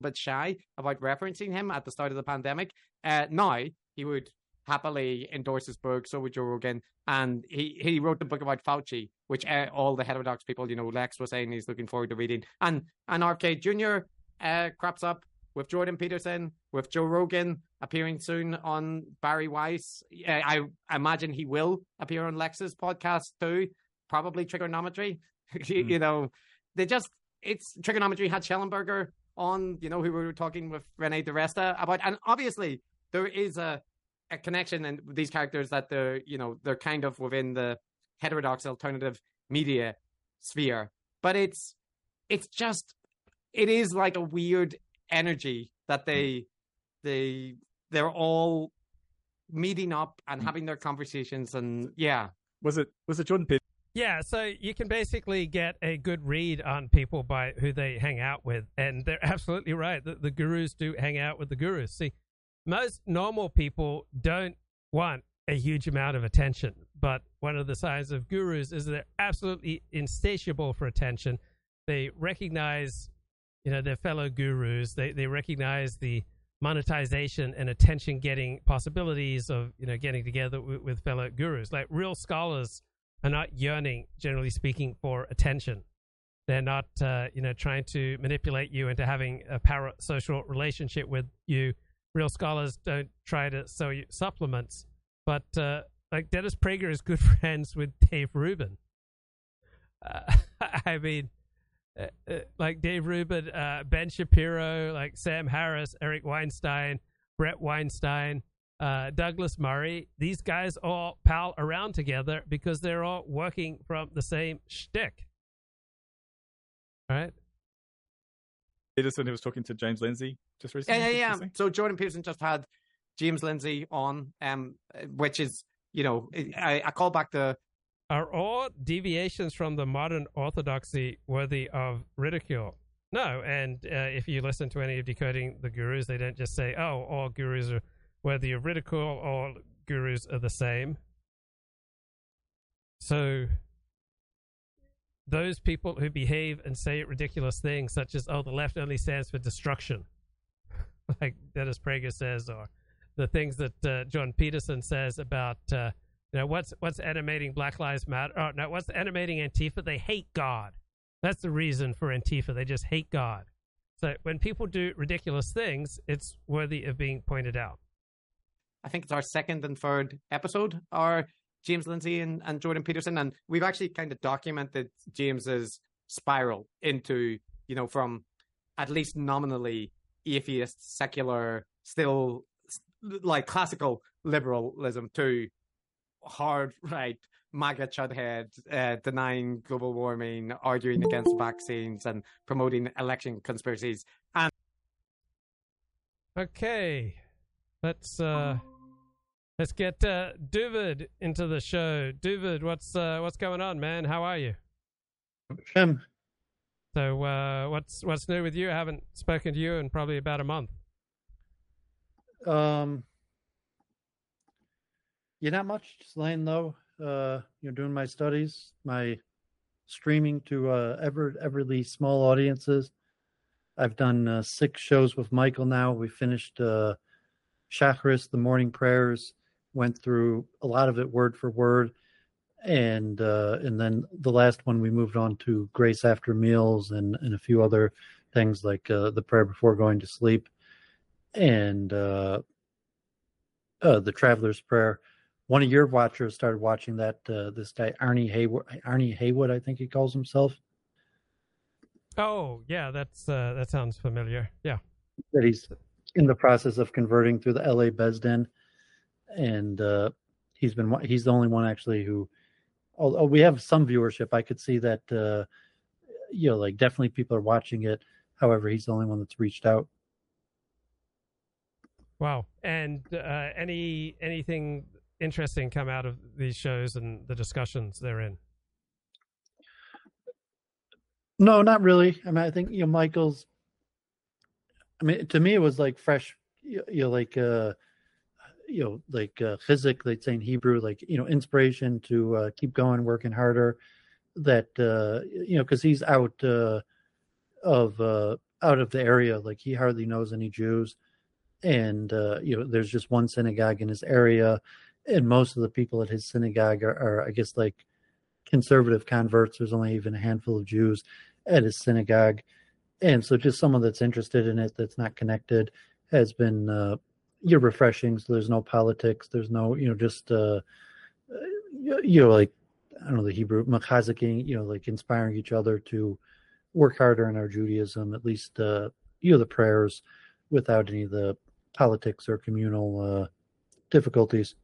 But shy about referencing him at the start of the pandemic. Uh, now he would happily endorse his book. So would Joe Rogan, and he he wrote the book about Fauci, which uh, all the heterodox people, you know, Lex was saying he's looking forward to reading, and and RFK Jr. Uh, crops up with Jordan Peterson, with Joe Rogan appearing soon on Bari Weiss. Uh, I imagine he will appear on Lex's podcast too, probably Trigonometry. Mm. (laughs) you know, they just it's Trigonometry had Shellenberger on, you know, who we were talking with Renee DiResta about, and obviously there is a a connection and these characters that they're you know they're kind of within the heterodox alternative media sphere but it's it's just it is like a weird energy that hmm. they they they're all meeting up and hmm. having their conversations and yeah was it was it jordan Pitt? Yeah, so you can basically get a good read on people by who they hang out with, and they're (laughs) absolutely right. The, the gurus do hang out with the gurus. See, most normal people don't want a huge amount of attention, but one of the signs of gurus is they're absolutely insatiable for attention. They recognize, you know, their fellow gurus. They they recognize the monetization and attention getting possibilities of you know getting together with, with fellow gurus. Like real scholars are not yearning, generally speaking, for attention. They're not, uh, you know, trying to manipulate you into having a parasocial relationship with you real scholars don't try to sell you supplements, but uh, like Dennis Prager is good (laughs) friends with Dave Rubin. Uh, (laughs) I mean, like Dave Rubin, uh, Ben Shapiro, like Sam Harris, Eric Weinstein, Bret Weinstein, uh, Douglas Murray. These guys all pal around together because they're all working from the same shtick. Right? Peterson, who was talking to James Lindsay just recently. Yeah, yeah, yeah. So Jordan Peterson just had James Lindsay on, um, which is you know, I, I call back the. Are all deviations from the modern orthodoxy worthy of ridicule? No, and uh, if you listen to any of decoding the gurus, they don't just say, "Oh, all gurus are worthy of ridicule. All gurus are the same." So those people who behave and say ridiculous things, such as, oh, the left only stands for destruction, (laughs) like Dennis Prager says, or the things that uh, John Peterson says about, uh, you know, what's what's animating Black Lives Matter? Oh, no, what's animating Antifa? They hate God. That's the reason for Antifa. They just hate God. So when people do ridiculous things, it's worthy of being pointed out. I think it's our second and third episode, our James Lindsay and, and Jordan Peterson, and we've actually kind of documented James's spiral into, you know, from at least nominally atheist, secular, still like classical liberalism to hard (laughs) right MAGA chudhead, uh, denying global warming, arguing against vaccines, and promoting election conspiracies. And okay, let's uh, let's get uh, Duvid into the show. Duvid, what's uh, what's going on, man? How are you? Shem. So, uh, what's what's new with you? I haven't spoken to you in probably about a month. Um, yeah, not much. Just laying low. Uh, you know, doing my studies, my streaming to uh, ever everly small audiences. I've done uh, six shows with Michael now. We finished uh, Shacharis, the morning prayers. Went through a lot of it word for word, and uh, and then the last one we moved on to grace after meals and and a few other things like uh, the prayer before going to sleep, and uh, uh, the traveler's prayer. One of your watchers started watching that. Uh, this guy Arnie Haywood, Arnie Haywood, I think he calls himself. Oh yeah, that's uh, that sounds familiar. Yeah, that he's in the process of converting through the L.A. Beis Din, and uh, he's been he's the only one actually who. Although we have some viewership, I could see that uh, you know, like definitely people are watching it. However, he's the only one that's reached out. Wow. And uh, any anything interesting come out of these shows and the discussions they're in? No, not really. I mean, I think you know Michael's I mean, to me, it was like fresh, you know, like uh, you know, like uh, chizuk, they'd say in Hebrew, like you know, inspiration to uh, keep going, working harder. That uh, you know, because he's out uh, of uh, out of the area, like he hardly knows any Jews, and uh, you know, there's just one synagogue in his area, and most of the people at his synagogue are, are I guess, like conservative converts. There's only even a handful of Jews at his synagogue, and so just someone that's interested in it, that's not connected, has been uh, you're refreshing. So there's no politics. There's no, you know, just uh, you know, like I don't know the Hebrew machaziking, you know, like inspiring each other to work harder in our Judaism. At least, uh, you know, the prayers without any of the politics or communal uh, difficulties.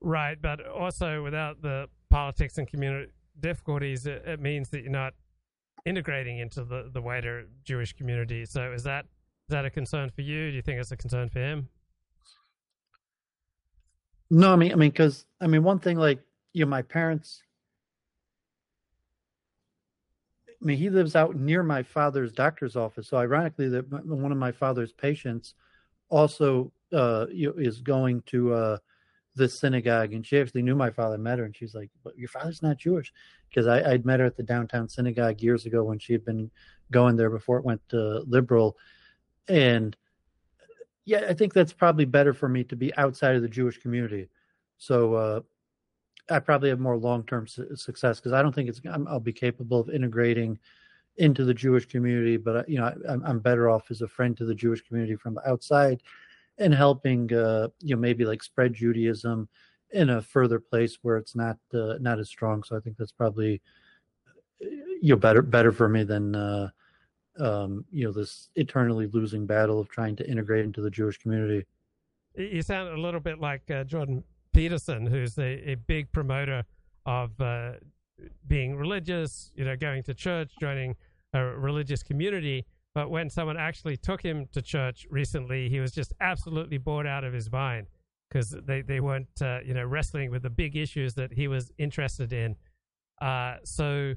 Right, but also without the politics and community difficulties, it, it means that you're not integrating into the, the wider Jewish community. So is that is that a concern for you? Do you think it's a concern for him? No, I mean, I mean, because I mean, one thing like you know, my parents. I mean, he lives out near my father's doctor's office. So, ironically, that one of my father's patients also uh, is going to uh, this synagogue, and she actually knew my father. Met her, and she's like, "But your father's not Jewish," because I'd met her at the downtown synagogue years ago when she had been going there before it went to liberal, and yeah, I think that's probably better for me to be outside of the Jewish community. So uh, I probably have more long term su- success because I don't think it's i will be capable of integrating into the Jewish community. But you know, I, I'm better off as a friend to the Jewish community from the outside and helping uh, you know maybe like spread Judaism in a further place where it's not uh, not as strong. So I think that's probably you know better better for me than uh, um, you know this eternally losing battle of trying to integrate into the Jewish community. You sound a little bit like uh, Jordan Peterson, who's a, a big promoter of uh, being religious, you know, going to church, joining a religious community. But when someone actually took him to church recently, he was just absolutely bored out of his mind because they, they weren't, uh, you know, wrestling with the big issues that he was interested in. Uh, so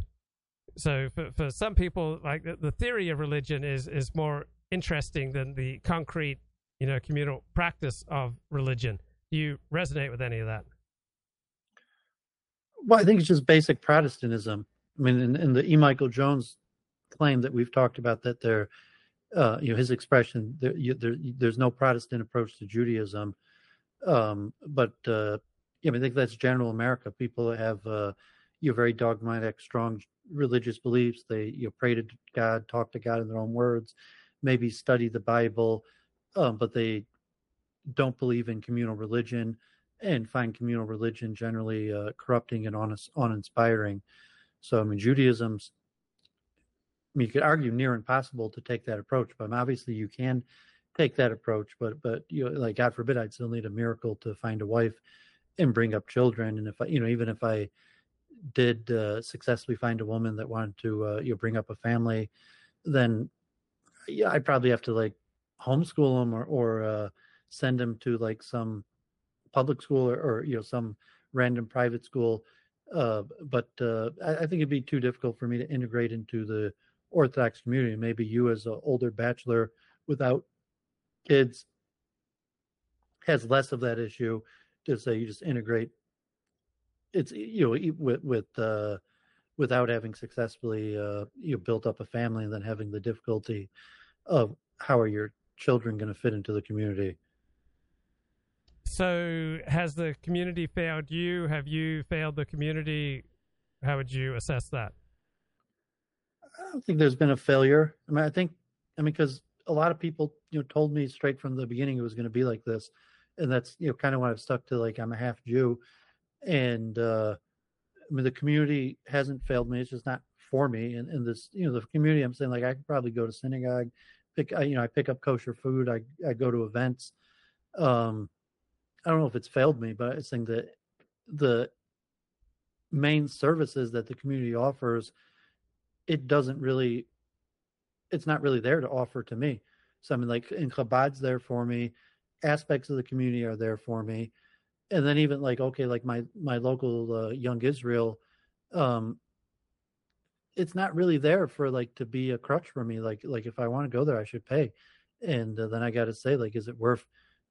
so for, for some people, like the, the theory of religion is is more interesting than the concrete, you know, communal practice of religion. Do you resonate with any of that? Well, I think it's just basic Protestantism. I mean, in, in the E. Michael Jones claim that we've talked about, that there, uh, you know, his expression, there, you, there, there's no Protestant approach to Judaism. Um, but uh, yeah, I, mean, I think that's general America. People have uh, you know, very dogmatic, strong religious beliefs. They you know, pray to God, talk to God in their own words, maybe study the Bible, um, but they don't believe in communal religion and find communal religion generally uh, corrupting and un- uninspiring. So, I mean, Judaism's, you could argue near impossible to take that approach, but obviously you can take that approach. But, but you know, like God forbid, I'd still need a miracle to find a wife and bring up children. And if I, you know, even if I did uh, successfully find a woman that wanted to uh, you know bring up a family, then yeah, I'd probably have to like homeschool them or or uh, send them to like some public school or, or you know some random private school. Uh, but uh, I, I, think it'd be too difficult for me to integrate into the Orthodox community. Maybe you, as an older bachelor without kids, has less of that issue. To say you just integrate it's you know with with uh, without having successfully uh, you know, built up a family and then having the difficulty of how are your children going to fit into the community. So, has the community failed you? Have you failed the community? How would you assess that? I don't think there's been a failure. I mean, I think, I mean, because a lot of people, you know, told me straight from the beginning it was going to be like this, and that's you know kind of why I've stuck to like I'm a half Jew, and uh, I mean the community hasn't failed me. It's just not for me. And, and this, you know, the community, I'm saying like I could probably go to synagogue, pick, you know, I pick up kosher food. I I go to events. Um, I don't know if it's failed me, but I think that the main services that the community offers, it doesn't really, it's not really there to offer to me. So I mean, like in Chabad's there for me, aspects of the community are there for me and then even like okay like my my local uh, young israel um it's not really there for like to be a crutch for me. Like like if I want to go there, I should pay, and uh, then I got to say like, is it worth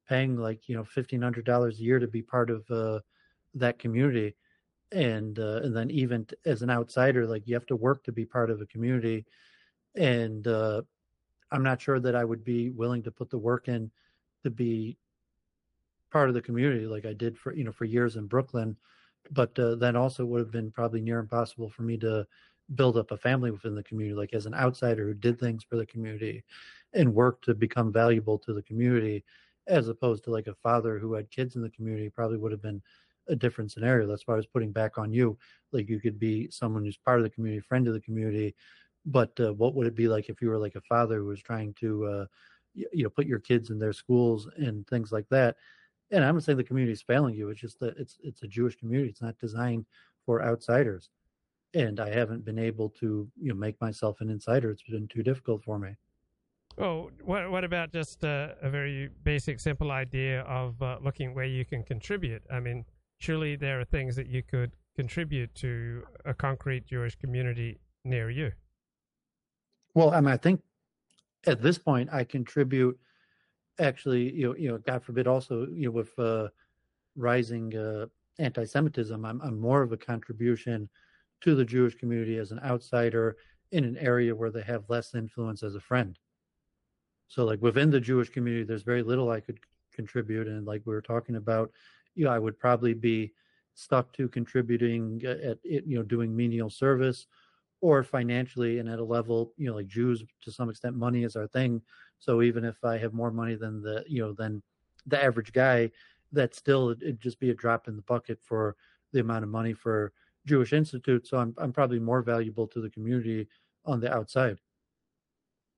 paying like you know fifteen hundred dollars a year to be part of uh, that community? And uh, and then even as an outsider, like you have to work to be part of a community, and uh, I'm not sure that I would be willing to put the work in to be part of the community like I did for you know for years in Brooklyn, but uh, then also would have been probably near impossible for me to build up a family within the community like as an outsider who did things for the community and worked to become valuable to the community as opposed to like a father who had kids in the community probably would have been a different scenario. That's why i was putting back on you. Like you could be someone who's part of the community friend of the community but uh, what would it be like if you were like a father who was trying to uh, you, know put your kids in their schools and things like that? And i'm not saying the community is failing you it's just that it's it's a jewish community it's not designed for outsiders. And i haven't been able to you know make myself an insider it's been too difficult for me. Well, what what about just uh, a very basic, simple idea of uh, looking where you can contribute? I mean, surely there are things that you could contribute to a concrete Jewish community near you. well i mean i think at this point i contribute actually you know you know god forbid also you know with uh rising uh anti-semitism i'm i'm more of a contribution to the jewish community as an outsider in an area where they have less influence as a friend so like within the jewish community there's very little i could contribute and like we were talking about you know i would probably be stuck to contributing at, at you know doing menial service or financially and at a level you know like jews to some extent money is our thing. So even if i have more money than the you know than the average guy that still it'd just be a drop in the bucket for the amount of money for jewish institute. So i'm, I'm probably more valuable to the community on the outside.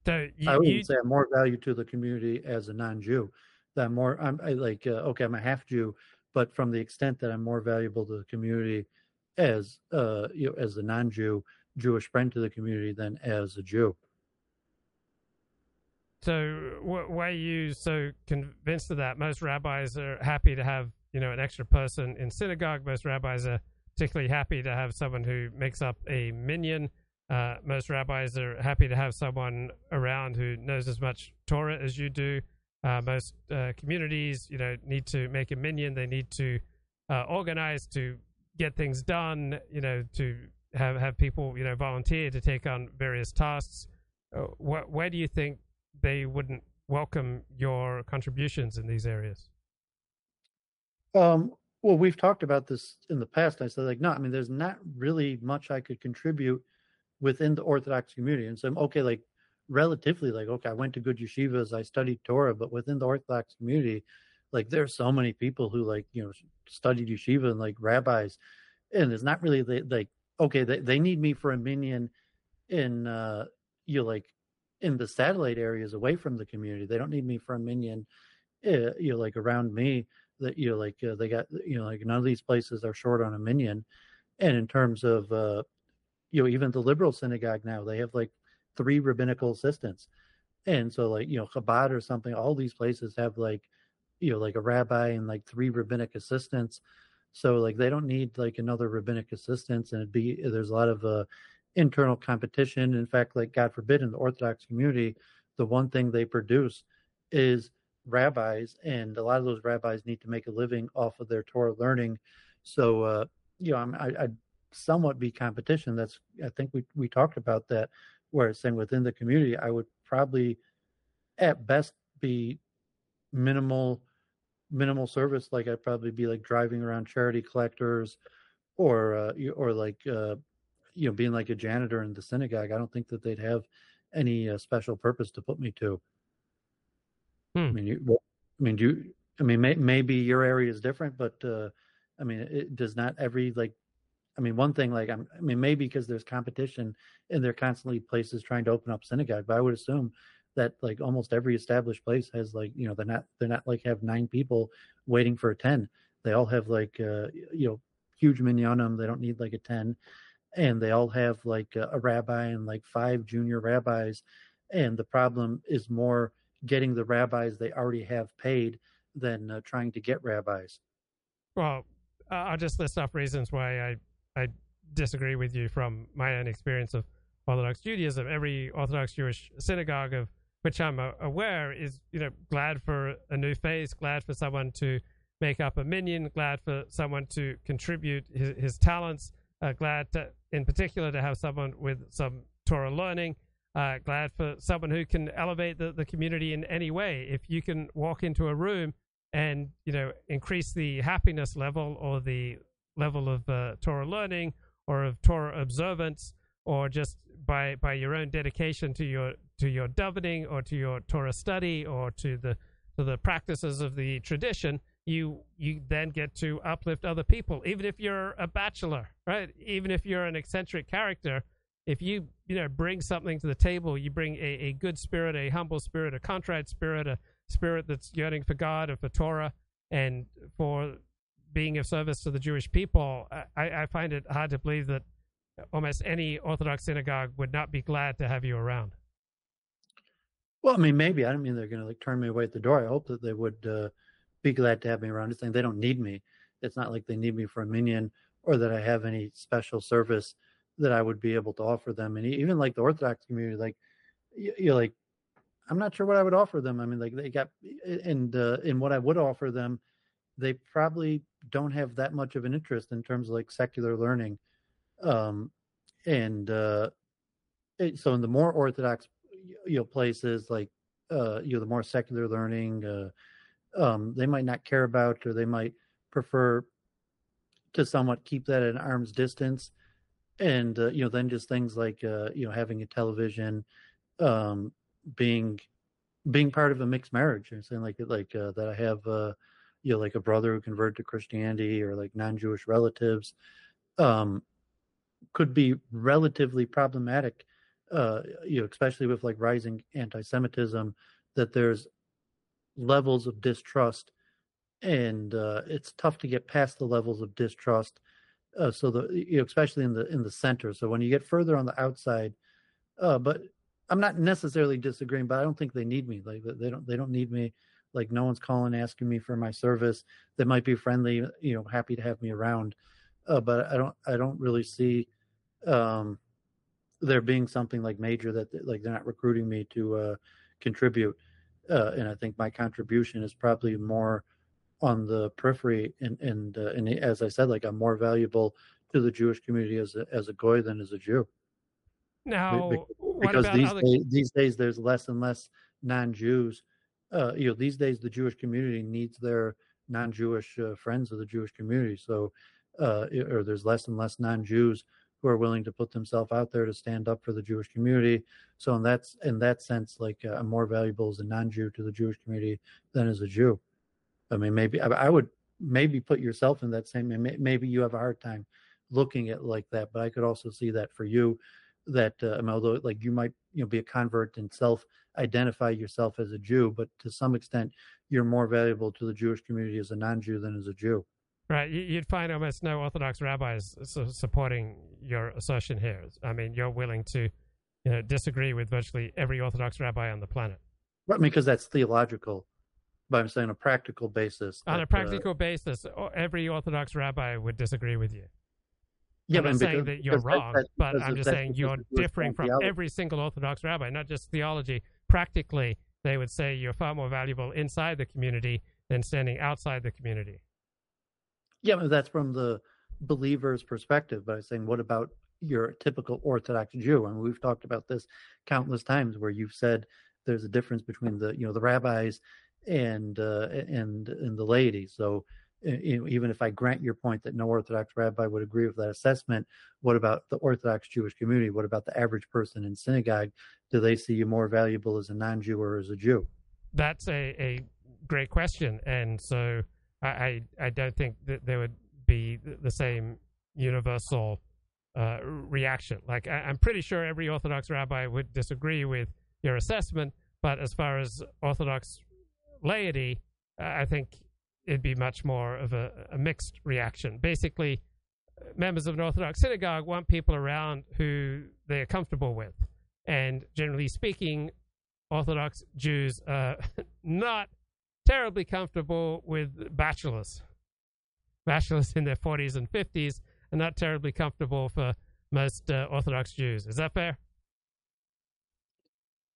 So you, i wouldn't you- say i'm more value to the community as a non-jew. That more i'm I like uh, okay i'm a half jew but from the extent that i'm more valuable to the community as uh you know as a non-jew jewish friend to the community than as a jew So wh- why are you so convinced of that? Most rabbis are happy to have you know an extra person in synagogue. Most rabbis are particularly happy to have someone who makes up a minyan. Uh, most rabbis are happy to have someone around who knows as much Torah as you do. Uh, most uh, communities, you know, need to make a minyan. They need to uh, organize to get things done. You know, to have have people, you know, volunteer to take on various tasks. Uh, wh- where do you think they wouldn't welcome your contributions in these areas? Um, well, we've talked about this in the past. I said, like, no, I mean, there's not really much I could contribute within the Orthodox community. And so, okay, like, relatively, like, okay, I went to good yeshivas, I studied Torah, but within the Orthodox community, like, there's so many people who, like, you know, studied yeshiva and, like, rabbis. And it's not really, like, okay, they, they need me for a minyan in, uh, you know, like, in the satellite areas away from the community. They don't need me for a minyan, uh, you know, like around me that you know like uh, they got you know like none of these places are short on a minion and in terms of uh you know even the liberal synagogue now they have like three rabbinical assistants. And so like you know chabad or something all these places have like you know like a rabbi and like three rabbinic assistants. So like they don't need like another rabbinic assistants and it'd be there's a lot of uh internal competition. In fact like god forbid in the orthodox community the one thing they produce is rabbis and a lot of those rabbis need to make a living off of their torah learning. So uh you know I'm, I, i'd somewhat be competition. That's i think we we talked about that where it's saying within the community i would probably at best be minimal minimal service. Like i'd probably be like driving around charity collectors or uh or like uh you know being like a janitor in the synagogue. I don't think that they'd have any uh, special purpose to put me to. I mean, you, well, I mean, do you, I mean, may, maybe your area is different, but, uh, I mean, it does not every, like, I mean, one thing, like, I'm, I mean, maybe because there's competition and there are constantly places trying to open up synagogue, but I would assume that like almost every established place has like, you know, they're not, they're not like have nine people waiting for a 10. They all have like, uh, you know, huge minyanim. They don't need like a 10 and they all have like a, a rabbi and like five junior rabbis. And the problem is more getting the rabbis they already have paid than uh, trying to get rabbis. Well, I'll just list off reasons why I I disagree with you from my own experience of Orthodox Judaism. Every Orthodox Jewish synagogue of which I'm aware is, you know, glad for a new face, glad for someone to make up a minyan, glad for someone to contribute his, his talents, uh, glad to, in particular to have someone with some Torah learning, uh, glad for someone who can elevate the, the community in any way. If you can walk into a room and, you know, increase the happiness level or the level of uh, Torah learning or of Torah observance, or just by by your own dedication to your to your davening or to your Torah study or to the to the practices of the tradition, you you then get to uplift other people, even if you're a bachelor, right? Even if you're an eccentric character, if you you know bring something to the table, you bring a, a good spirit, a humble spirit, a contrite spirit, a spirit that's yearning for God or for Torah and for being of service to the Jewish people. I, I find it hard to believe that almost any Orthodox synagogue would not be glad to have you around. Well, I mean, maybe I don't mean they're going to like turn me away at the door. I hope that they would uh, be glad to have me around. It's saying they don't need me. It's not like they need me for a minyan or that I have any special service that I would be able to offer them. And even like the Orthodox community, like you're like, I'm not sure what I would offer them. I mean, like they got and uh, in what I would offer them, they probably don't have that much of an interest in terms of like secular learning um, and uh, it, so in the more orthodox you know places like uh, you know the more secular learning uh, um, they might not care about or they might prefer to somewhat keep that at an arm's distance and uh, you know then just things like uh, you know having a television um, being being part of a mixed marriage and saying like like uh, that i have uh, you know like a brother who converted to christianity or like non-jewish relatives um, could be relatively problematic, uh, you know, especially with like rising anti-Semitism, that there's levels of distrust, and uh, it's tough to get past the levels of distrust. Uh, so the you know, especially in the in the center. So when you get further on the outside, uh, but I'm not necessarily disagreeing, but I don't think they need me. Like they don't they don't need me. Like no one's calling asking me for my service. They might be friendly, you know, happy to have me around uh, but I don't I don't really see um, there being something like major that like they're not recruiting me to uh, contribute, uh, and I think my contribution is probably more on the periphery, and and uh, and as I said, like I'm more valuable to the Jewish community as a, as a goy than as a Jew. Now, because these other... days, these days there's less and less non-Jews. Uh, you know, these days the Jewish community needs their non-Jewish uh, friends of the Jewish community. So uh, or there's less and less non-Jews who are willing to put themselves out there to stand up for the Jewish community. So in that in that sense, like uh, I'm more valuable as a non-Jew to the Jewish community than as a Jew. I mean, maybe I, I would maybe put yourself in that same. Maybe you have a hard time looking at like that, but I could also see that for you, that uh, although like you might you know be a convert and self identify yourself as a Jew, but to some extent you're more valuable to the Jewish community as a non-Jew than as a Jew. Right, you'd find almost no Orthodox rabbis supporting your assertion here. I mean, you're willing to, you know, disagree with virtually every Orthodox rabbi on the planet. Right, because that's theological. But I'm saying on a practical basis. On that, a practical uh, basis, every Orthodox rabbi would disagree with you. Yeah, I'm not saying that you're wrong, that, but I'm just saying you're differing from theology. every single Orthodox rabbi, not just theology. Practically, they would say you're far more valuable inside the community than standing outside the community. Yeah, but that's from the believer's perspective. But I'm saying, what about your typical Orthodox Jew? I and mean, we've talked about this countless times, where you've said there's a difference between the you know the rabbis and uh, and and the laity. So even if I grant your point that no Orthodox rabbi would agree with that assessment, what about the Orthodox Jewish community? What about the average person in synagogue? Do they see you more valuable as a non-Jew or as a Jew? That's a, a great question, and so I, I, I don't think that there would be the same universal uh, reaction. Like I, am pretty sure every Orthodox rabbi would disagree with your assessment, but as far as Orthodox laity, I think it'd be much more of a, a mixed reaction. Basically, members of an Orthodox synagogue want people around who they're comfortable with, and generally speaking, Orthodox Jews are (laughs) not terribly comfortable with bachelors, bachelors in their 40s and 50s. and not terribly comfortable for most uh, Orthodox Jews. Is that fair?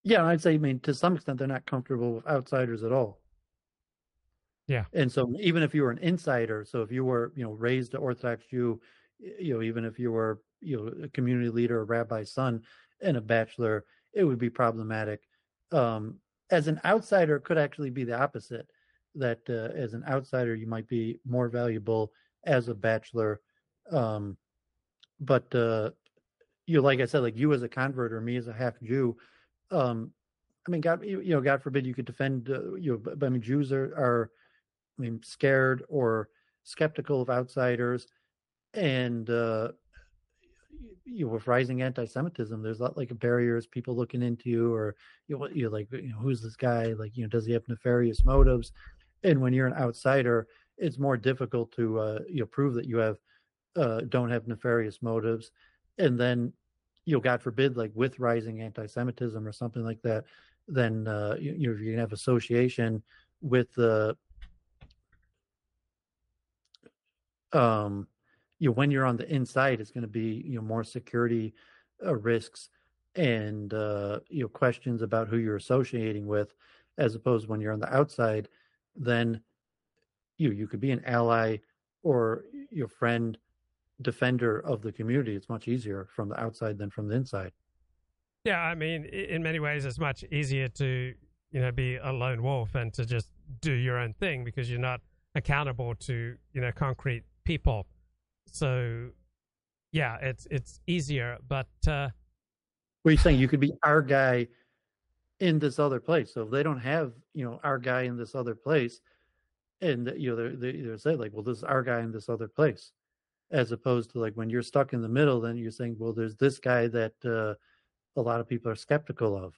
Yeah, I'd say, I mean, to some extent, they're not comfortable with outsiders at all. Yeah. And so, even if you were an insider, so if you were, you know, raised an Orthodox Jew, you know, even if you were, you know, a community leader, a rabbi's son, and a bachelor, it would be problematic. Um, as an outsider, it could actually be the opposite. That uh, as an outsider, you might be more valuable as a bachelor. Um, but uh, you know, like I said, like you as a convert or me as a half Jew, um, I mean, God, you, you know, God forbid you could defend, uh, you know, but, but I mean, Jews are, are, I mean, scared or skeptical of outsiders, and uh, you know, with rising anti-Semitism, there's a lot like barriers, people looking into you, or you know, you're like, you know, who's this guy? Like, you know, does he have nefarious motives? And when you're an outsider, it's more difficult to uh, you know prove that you have uh, don't have nefarious motives, and then you know, God forbid, like with rising anti-Semitism or something like that, then uh, you, you know you can have association with the um you know when you're on the inside it's going to be you know more security uh, risks and uh you know questions about who you're associating with as opposed when you're on the outside then you you could be an ally or your friend defender of the community. It's much easier from the outside than from the inside. Yeah, I mean, in many ways, it's much easier to you know be a lone wolf and to just do your own thing because you're not accountable to you know concrete people. So, yeah, it's it's easier, but uh, What are you saying? You could be our guy in this other place. So if they don't have, you know, our guy in this other place, and you know, they they they say like, well, this is our guy in this other place, as opposed to like when you're stuck in the middle, then you're saying, well, there's this guy that uh, a lot of people are skeptical of.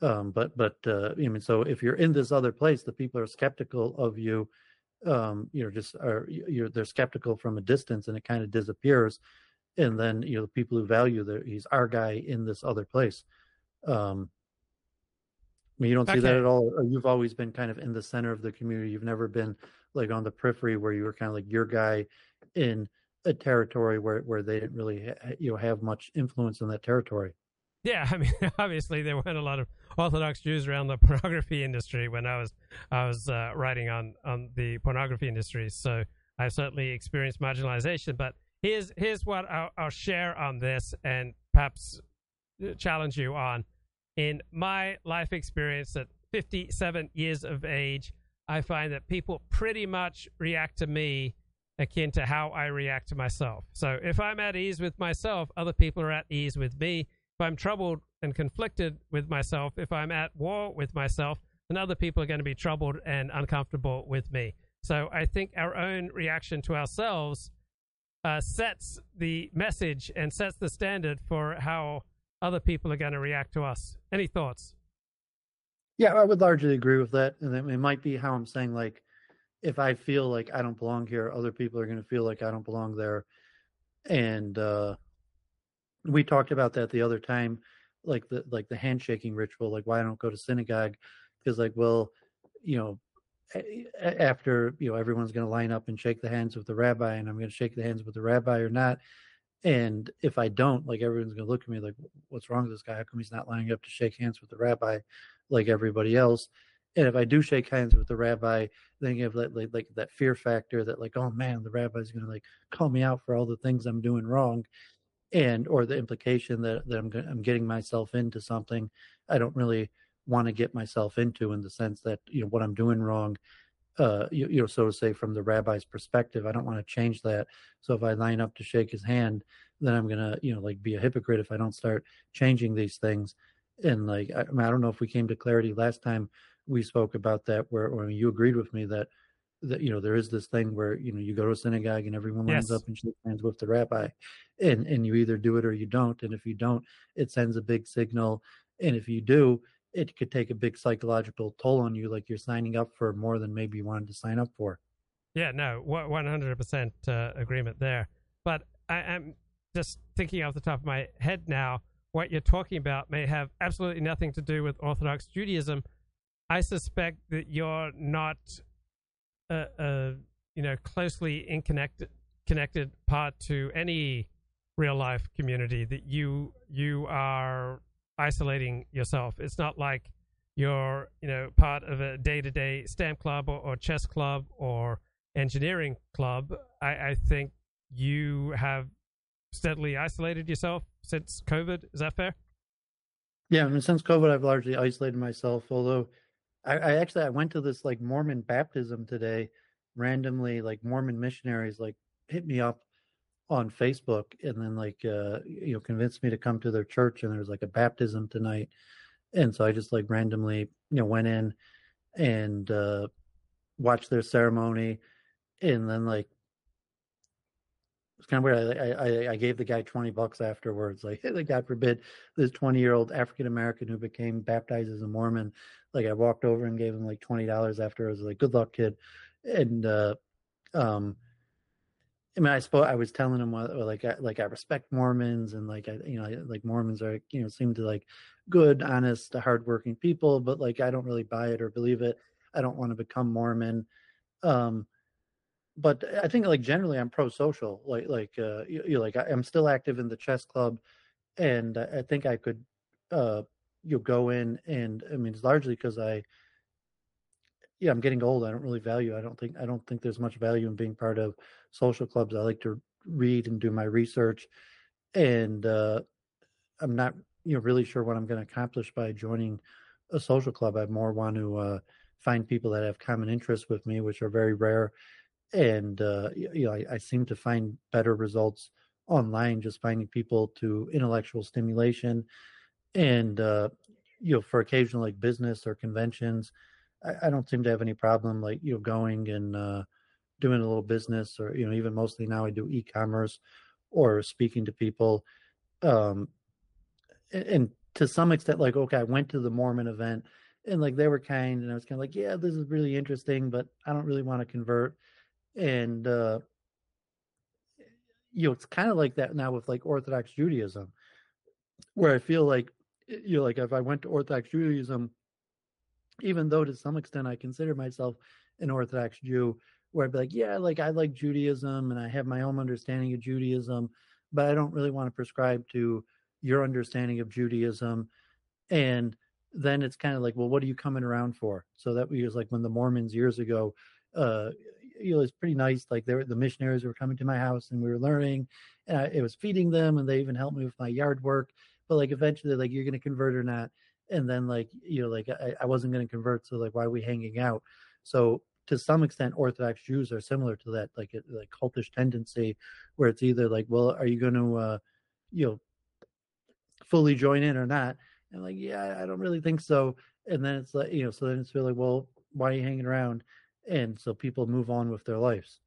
Um, but but uh, I mean, so if you're in this other place, the people are skeptical of you. Um, you know, just are you're they're skeptical from a distance, and it kind of disappears. And then you know the people who value that he's our guy in this other place. Um, I mean, you don't see that at all. You've always been kind of in the center of the community. You've never been like on the periphery where you were kind of like your guy in a territory where where they didn't really ha- you know have much influence in that territory. yeah, (laughs) I mean, obviously there weren't a lot of Orthodox Jews around the (laughs) pornography industry when I was I was uh, writing on on the pornography industry. So I certainly experienced marginalization. But here's here's what I'll, I'll share on this, and perhaps uh, challenge you on. In my life experience at 57 years of age, I find that people pretty much react to me akin to how I react to myself. So if I'm at ease with myself, other people are at ease with me. If I'm troubled and conflicted with myself, if I'm at war with myself, then other people are going to be troubled and uncomfortable with me. So I think our own reaction to ourselves uh, sets the message and sets the standard for how other people are going to react to us. Any thoughts? Yeah, I would largely agree with that. And it might be how I'm saying, like, if I feel like I don't belong here, other people are going to feel like I don't belong there. And uh, we talked about that the other time, like the like the handshaking ritual, like why I don't go to synagogue, because like, well, you know, after you know everyone's going to line up and shake the hands with the rabbi, and I'm going to shake the hands with the rabbi or not. And if I don't, like everyone's gonna look at me like, "What's wrong with this guy? How come he's not lining up to shake hands with the rabbi, like everybody else?" And if I do shake hands with the rabbi, then you have like, like, like that fear factor that like, "Oh man, the rabbi's gonna like call me out for all the things I'm doing wrong," and or the implication that that I'm I'm getting myself into something I don't really want to get myself into in the sense that you know what I'm doing wrong uh, you, you know, so to say, from the rabbi's perspective. I don't want to change that. So if I line up to shake his hand, then I'm gonna, you know, like be a hypocrite if I don't start changing these things. And like, I, I, don't know if we came to clarity last time we spoke about that, where, where you agreed with me that that you know there is this thing where you know you go to a synagogue and everyone lines Yes. up and shakes hands with the rabbi, and and you either do it or you don't. And if you don't, it sends a big signal. And if you do, it could take a big psychological toll on you, like you're signing up for more than maybe you wanted to sign up for. Yeah, no, one hundred percent uh, agreement there. But I, I'm just thinking off the top of my head now. What you're talking about may have absolutely nothing to do with Orthodox Judaism. I suspect that you're not, uh, uh, you know, closely in connected connected part to any real life community that you you are isolating yourself. It's not like you're you know part of a day to day stamp club or, or, chess club or engineering club. I, I think you have steadily isolated yourself since COVID. Is that fair? Yeah, I mean, since COVID, I've largely isolated myself. Although, I, I actually I went to this like Mormon baptism today. Randomly, like Mormon missionaries like hit me up on Facebook and then like uh you know convinced me to come to their church and there was like a baptism tonight. And so I just like randomly, you know, went in and uh watched their ceremony and then like it's kind of weird. I, I I gave the guy twenty bucks afterwards. Like, (laughs) like God forbid, this twenty year old African American who became baptized as a Mormon. Like, I walked over and gave him like twenty dollars after. I was like, "Good luck, kid," and uh, um, I mean, I spoke. I was telling him like, I, like I respect Mormons and like I, you know, like Mormons are, you know, seem to like good, honest, hardworking people, but like I don't really buy it or believe it. I don't want to become Mormon. Um, but I think like generally I'm pro-social. Like like uh, you, you like I, am still active in the chess club, and I think I could, uh, you go in and I mean it's largely because I yeah, I'm getting old. I don't really value. I don't think I don't think there's much value in being part of social clubs. I like to read and do my research, and uh, I'm not you know really sure what I'm going to accomplish by joining a social club. I more want to uh, find people that have common interests with me, which are very rare, and uh, you know I, I seem to find better results online just finding people to intellectual stimulation, and uh, you know for occasional like business or conventions I, I, don't seem to have any problem like you know going and uh, doing a little business or you know even mostly now I do e-commerce or speaking to people um and, and to some extent like okay I went to the Mormon event and like they were kind and I was kind of like yeah this is really interesting but I don't really want to convert and uh you know it's kind of like that now with like Orthodox Judaism where I feel like you know like if I went to Orthodox Judaism even though to some extent I consider myself an Orthodox Jew, where I'd be like, yeah, like I like Judaism and I have my own understanding of Judaism, but I don't really want to prescribe to your understanding of Judaism. And then it's kind of like, well, what are you coming around for? So that was like when the Mormons years ago, uh, you know, it's pretty nice. Like they were, the missionaries were coming to my house and we were learning, and I, it was feeding them, and they even helped me with my yard work. But like eventually, like you're going to convert or not, and then like you know like I, I wasn't going to convert so like why are we hanging out so to some extent orthodox jews are similar to that like like cultish tendency where it's either like well are you going to uh you know fully join in or not and like yeah i don't really think so and then it's like you know so then it's really like well why are you hanging around and so people move on with their lives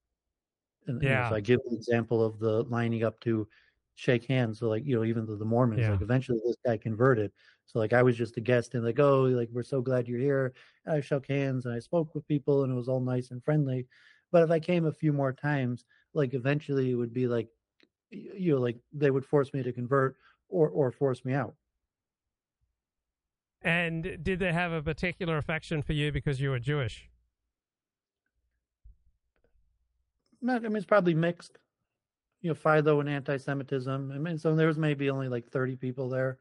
and, yeah. so i give the example of the lining up to shake hands so like you know even the, the mormons yeah. like eventually this guy converted so like I was just a guest and like, oh, like we're so glad you're here. And I shook hands and I spoke with people and it was all nice and friendly. But if I came a few more times, like eventually it would be like you know, like they would force me to convert or or force me out. And did they have a particular affection for you because you were Jewish? Not I mean it's probably mixed. You know, Philo and anti Semitism. I mean so there was maybe only like thirty people there.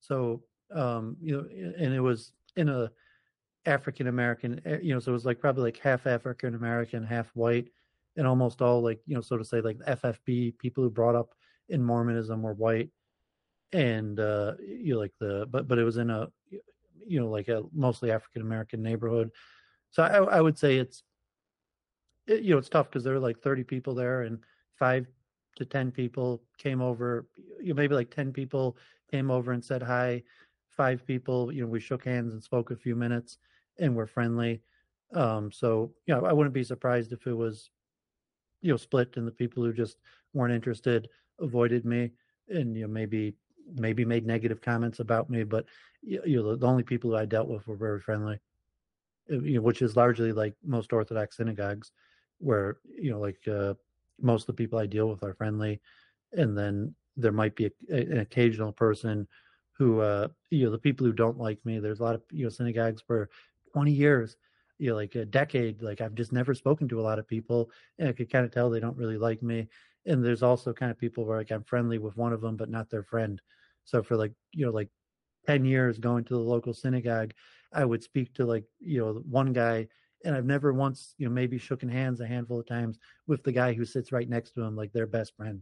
So um, you know, and it was in a African American, eh, you know, so it was like probably like half African American, half white, and almost all like you know, so to say, like FFB people who brought up in Mormonism were white, and uh, you know, like the but but it was in a you know like a mostly African American neighborhood, so I, I would say it's it, you know it's tough because there were like thirty people there and five to ten people came over, you know, maybe like ten people came over and said hi five people. You know, we shook hands and spoke a few minutes, and we're friendly. Um, so you know, I wouldn't be surprised if it was, you know, split, and the people who just weren't interested avoided me, and you know, maybe maybe made negative comments about me. But you know, the only people who I dealt with were very friendly. You know, which is largely like most Orthodox synagogues, where you know, like uh, most of the people I deal with are friendly, and then there might be a, an occasional person who uh you know the people who don't like me there's a lot of you know synagogues for 20 years you know, like a decade, like I've just never spoken to a lot of people, and I could kind of tell they don't really like me. And there's also kind of people where like I'm friendly with one of them, but not their friend. So for like you know like ten years going to the local synagogue, I would speak to like you know one guy, and I've never once you know maybe shooken hands a handful of times with the guy who sits right next to him, like their best friend.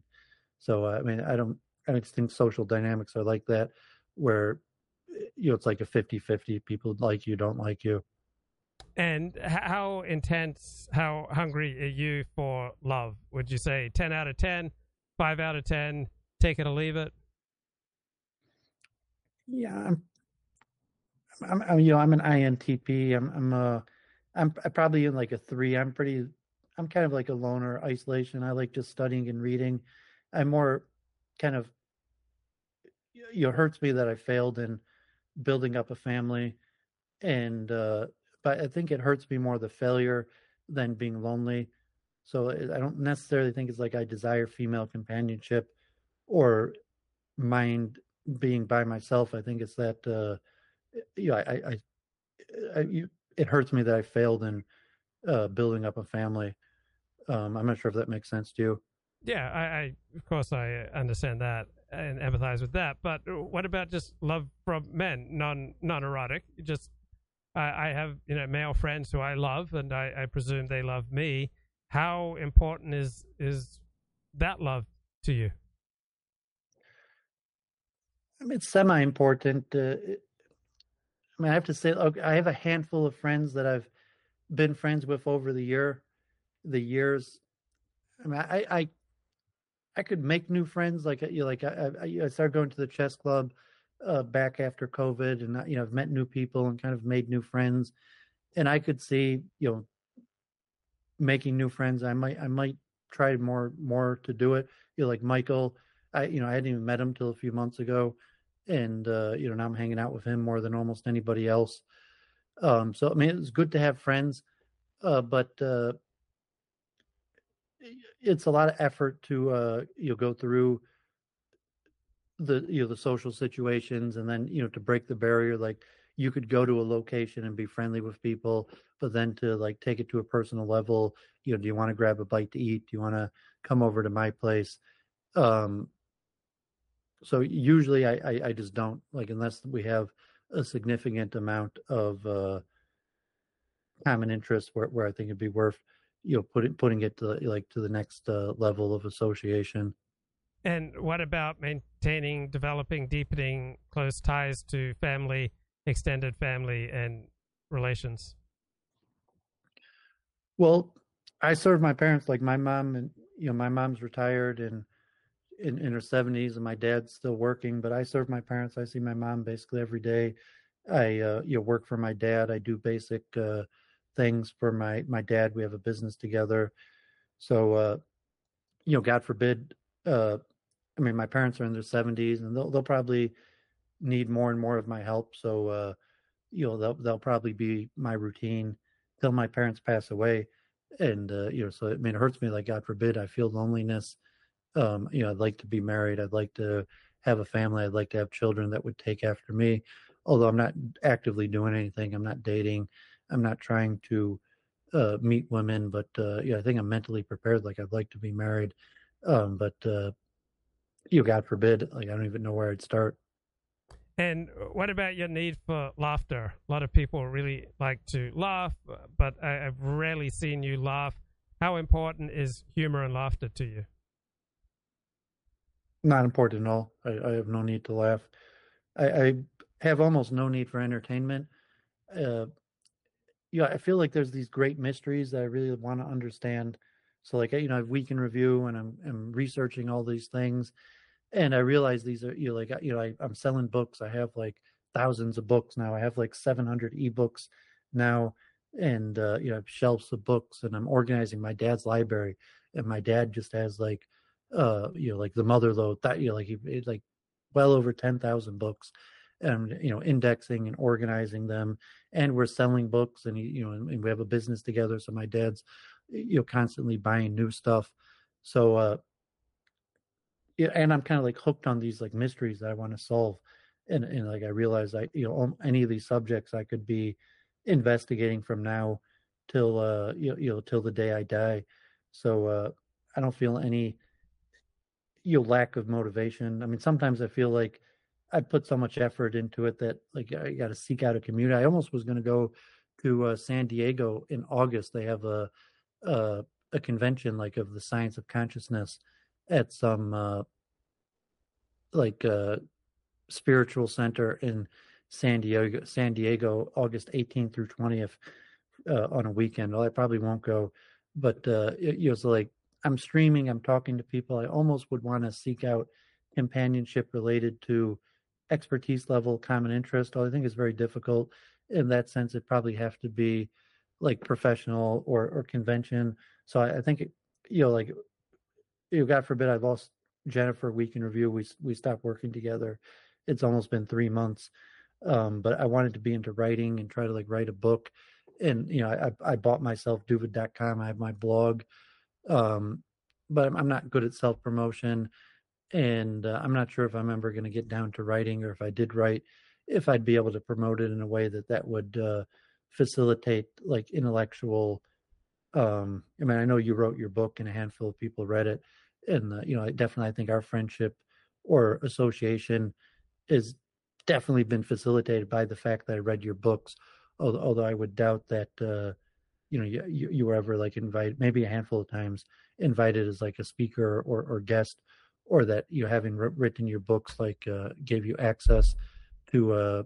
So uh, I mean, I don't I don't think social dynamics are like that, where you know it's like a 50-50 people like you don't like you. And how intense how hungry are you for love would you say? 10 out of 10 5 out of 10 take it or leave it? Yeah i'm i'm, I'm you know i'm an intp i'm i'm uh i'm probably in like a 3 i'm pretty i'm kind of like a loner isolation. I like just studying and reading. I'm more kind of you know it hurts me that i failed in building up a family and uh but i think it hurts me more the failure than being lonely. So i don't necessarily think it's like i desire female companionship or mind being by myself. I think it's that uh you know i i, I you, it hurts me that i failed in uh building up a family um i'm not sure if that makes sense to you yeah i, I of course i understand that and empathize with that. But what about just love from men, non non erotic? Just I, I have you know male friends who I love, and I, I presume they love me. How important is is that love to you? I mean, it's semi important. Uh, I mean, I have to say, okay, I have a handful of friends that I've been friends with over the year, the years. I mean, I, I I could make new friends. Like you know, like I, I, I started going to the chess club uh, back after COVID, and you know I've met new people and kind of made new friends. And I could see you know making new friends. I might I might try more more to do it. You know, like Michael. I you know I hadn't even met him till a few months ago, and uh, you know now I'm hanging out with him more than almost anybody else. Um, so I mean it's good to have friends, uh, but uh, it's a lot of effort to uh, you know go through the you know the social situations and then you know to break the barrier like you could go to a location and be friendly with people but then to like take it to a personal level you know do you want to grab a bite to eat do you want to come over to my place um so usually I, I i just don't like unless we have a significant amount of uh common interest where, where i think it'd be worth you know putting putting it to like to the next uh, level of association. And what about maintaining developing deepening close ties to family extended family and relations? Well i serve my parents like my mom and you know my mom's retired and in, in her 70s and my dad's still working but i serve my parents i see my mom basically every day i uh, you know work for my dad i do basic uh, things for my my dad. We have a business together, so uh, you know, God forbid. Uh, I mean, my parents are in their seventies, and they'll they'll probably need more and more of my help. So uh, you know, they'll they'll probably be my routine till my parents pass away. And uh, you know, so I mean, it hurts me. Like God forbid, I feel loneliness. Um, you know, I'd like to be married. I'd like to have a family. I'd like to have children that would take after me. Although I'm not actively doing anything, I'm not dating. I'm not trying to uh, meet women, but uh, yeah, I think I'm mentally prepared. Like I'd like to be married, um, but uh, you God forbid, like I don't even know where I'd start. And what about your need for laughter? A lot of people really like to laugh, but I, have rarely seen you laugh. How important is humor and laughter to you? Not important at all. I, I have no need to laugh. I, I, have almost no need for entertainment. Uh, know, I feel like there's these great mysteries that I really want to understand. So like you know, I have week in review and I'm I'm researching all these things, and I realize these are you know like you know I, I'm selling books. I have like thousands of books now. I have like 700 ebooks now, and uh, you know shelves of books, and I'm organizing my dad's library. And my dad just has like uh you know like the mother load that you know like he like well over 10,000 books and you know indexing and organizing them and we're selling books and you know and we have a business together so my dad's you know constantly buying new stuff so uh yeah and i'm kind of like hooked on these like mysteries that i want to solve and and like i realize i you know any of these subjects i could be investigating from now till uh you, you know till the day I die. So uh I don't feel any you know, lack of motivation. I mean, sometimes I feel like I put so much effort into it that like I got to seek out a community. I almost was going to go to uh, San Diego in August. They have a, a a convention like of the science of consciousness at some uh, like uh, spiritual center in San Diego, San Diego, August 18th through 20th uh, on a weekend. Well, I probably won't go, but uh, it, you know, like I'm streaming, I'm talking to people. I almost would want to seek out companionship related to expertise level, common interest. I think is very difficult in that sense. It probably have to be like professional or or convention. So I, I think you know, like you know, God forbid, I've lost Jennifer week in review. We we stopped working together. It's almost been three months. Um, but I wanted to be into writing and try to like write a book. And you know, I I bought myself Duvid.com. I have my blog, um, but I'm, not good at self promotion, and uh, I'm not sure if I'm ever going to get down to writing, or if I did write, if I'd be able to promote it in a way that that would uh, facilitate like intellectual. Um, I mean, I know you wrote your book, and a handful of people read it, and uh, you know, I definitely I think our friendship or association is definitely been facilitated by the fact that I read your books. Although, although I would doubt that uh, you know you, you were ever like invited, maybe a handful of times invited as like a speaker or or guest, or that you having written your books like uh, gave you access to uh,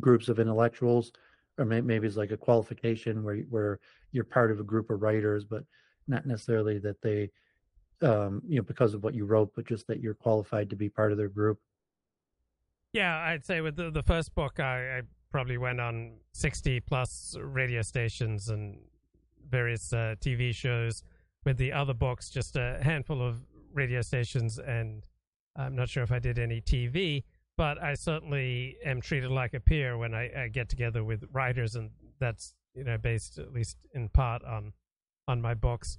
groups of intellectuals, or may, maybe it's like a qualification where where you're part of a group of writers, but not necessarily that they um, you know because of what you wrote, but just that you're qualified to be part of their group. Yeah, I'd say with the, the first book, I, I probably went on 60 plus radio stations and various uh, TV shows. With the other books, just a handful of radio stations, and I'm not sure if I did any TV, but I certainly am treated like a peer when I, I get together with writers, and that's you know based at least in part on on my books.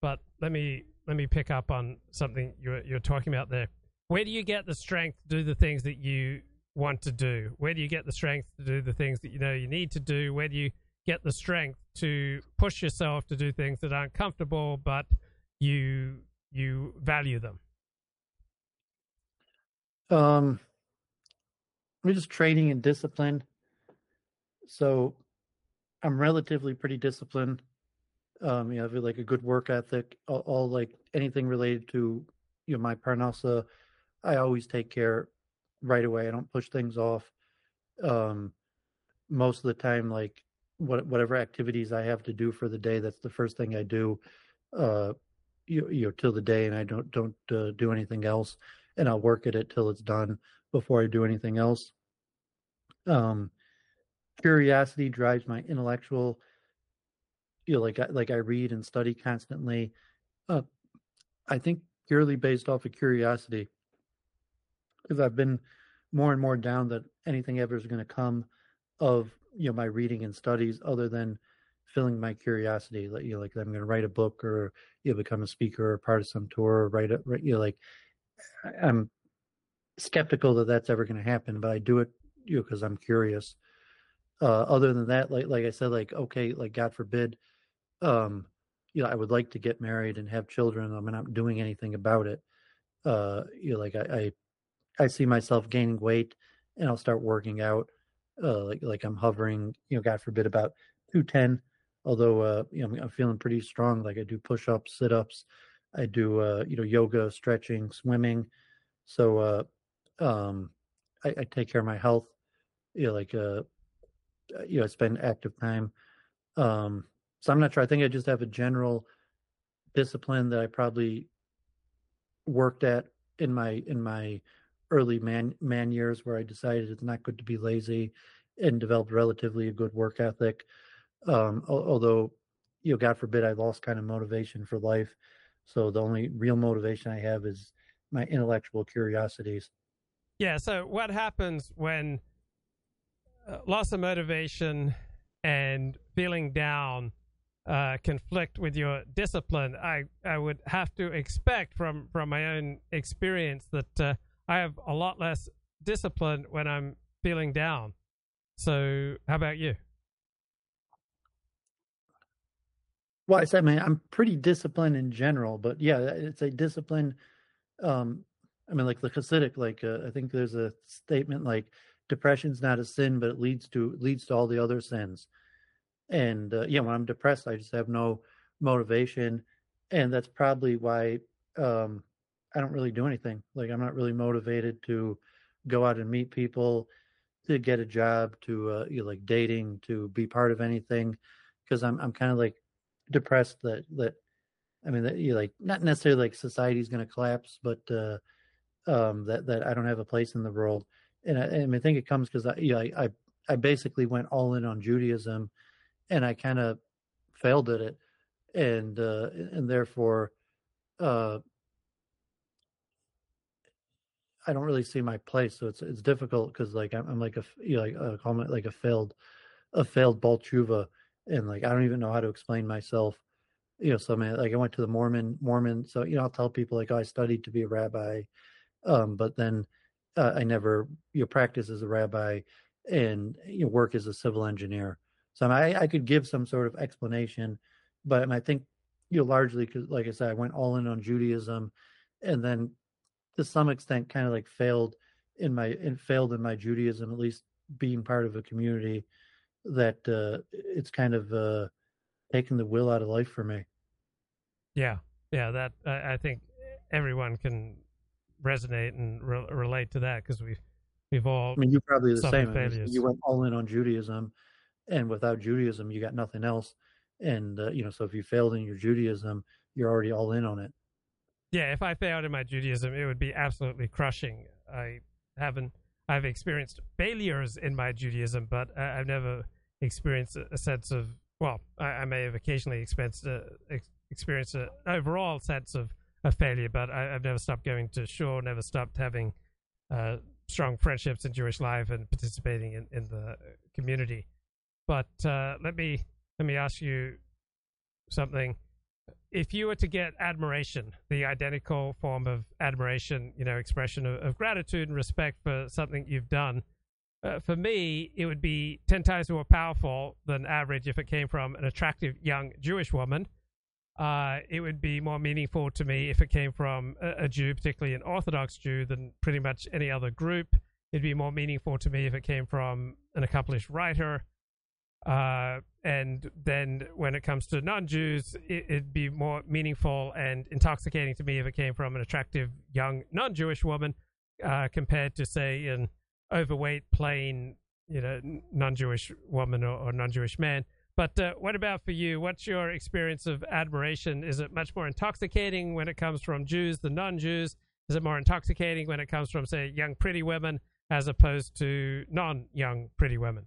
But let me let me pick up on something you're you're talking about there where do you get the strength to do the things that you want to do? Where do you get the strength to do the things that you know you need to do? Where do you get the strength to push yourself to do things that aren't comfortable, but you you value them? Um, we're just training and discipline. So, I'm relatively pretty disciplined. Um, you know, I have like a good work ethic. All, all like anything related to you know my parnasa I always take care right away. I don't push things off. Um, most of the time, like what, whatever activities I have to do for the day, that's the first thing I do. Uh, you, you know, till the day, and I don't don't uh, do anything else, and I'll work at it till it's done before I do anything else. Um, curiosity drives my intellectual. You know, like I, like I read and study constantly. Uh, I think purely based off of curiosity because I've been more and more down that anything ever is going to come of you know my reading and studies other than filling my curiosity like you know like i'm going to write a book or you know become a speaker or part of some tour or write it you know like i'm skeptical that that's ever going to happen but i do it you know because i'm curious. Uh other than that like like i said like okay like god forbid um you know i would like to get married and have children i'm not doing anything about it. Uh you know like i, I I see myself gaining weight and I'll start working out. Uh, like like I'm hovering, you know, God forbid, about two ten. Although uh, you know, I'm feeling pretty strong. Like I do push ups, sit ups, I do uh, you know, yoga, stretching, swimming. So uh, um, I, I take care of my health. You know, like uh, you know, I spend active time. Um, so I'm not sure. I think I just have a general discipline that I probably worked at in my in my early man man years where I decided it's not good to be lazy and developed relatively a good work ethic. Um, although, you know, God forbid, I lost kind of motivation for life. So the only real motivation I have is my intellectual curiosities. Yeah. So what happens when uh, loss of motivation and feeling down uh, conflict with your discipline? I I would have to expect from from my own experience that uh, I have a lot less discipline when I'm feeling down. So, how about you? Well, I said, I mean, I'm pretty disciplined in general, but yeah, it's a discipline. Um, I mean, like the Hasidic, like uh, I think there's a statement like depression's not a sin, but it leads to leads to all the other sins. And uh, yeah, when I'm depressed, I just have no motivation, and that's probably why um, I don't really do anything. Like I'm not really motivated to go out and meet people, to get a job, to uh, you know, like dating, to be part of anything, because I'm I'm kind of like depressed that that I mean that you like not necessarily like society's going to collapse, but uh, um, that that I don't have a place in the world, and I, and I think it comes because I, you know, I I I basically went all in on Judaism, and I kind of failed at it, and uh, and therefore, uh, I don't really see my place. So it's it's difficult because like I'm, I'm like a you know, like a comment like a failed a failed Baal and like I don't even know how to explain myself. You know, so I mean, like I went to the Mormon Mormon, so you know I'll tell people like oh, I studied to be a rabbi, um, but then uh, I never you know practice as a rabbi and you know, work as a civil engineer. So I, mean, I, I could give some sort of explanation, but I, mean, I think you know largely because like I said, I went all in on Judaism, and then to some extent kind of like failed in my in, failed in my Judaism, at least being part of a community that uh, it's kind of uh, taken the will out of life for me. Yeah, yeah, that I, I think everyone can resonate and re- relate to that because we've we've all. I mean, you probably the same. Failures. You went all in on Judaism, and without Judaism, you got nothing else. And uh, you know, so if you failed in your Judaism, you're already all in on it. Yeah, if I failed in my Judaism, it would be absolutely crushing. I haven't. I've experienced failures in my Judaism, but I, have never experienced a, sense of. Well, I, I may have occasionally experienced a, experienced an overall sense of a failure, but I, have never stopped going to shul, never stopped having uh, strong friendships in Jewish life and participating in, in the community. But uh, let me let me ask you something. If you were to get admiration, the identical form of admiration, you know, expression of, of gratitude and respect for something you've done, uh, for me, it would be 10 times more powerful than average if it came from an attractive young Jewish woman uh, it would be more meaningful to me if it came from a, a, Jew, particularly an Orthodox Jew, than pretty much any other group. It'd be more meaningful to me if it came from an accomplished writer. Uh, and then when it comes to non Jews, it, would be more meaningful and intoxicating to me if it came from an attractive young non Jewish woman uh, compared to, say, an overweight, plain, you know, non Jewish woman or, or non Jewish man. But uh, what about for you? What's your experience of admiration? Is it much more intoxicating when it comes from Jews than non Jews? Is it more intoxicating when it comes from, say, young pretty women as opposed to non young pretty women?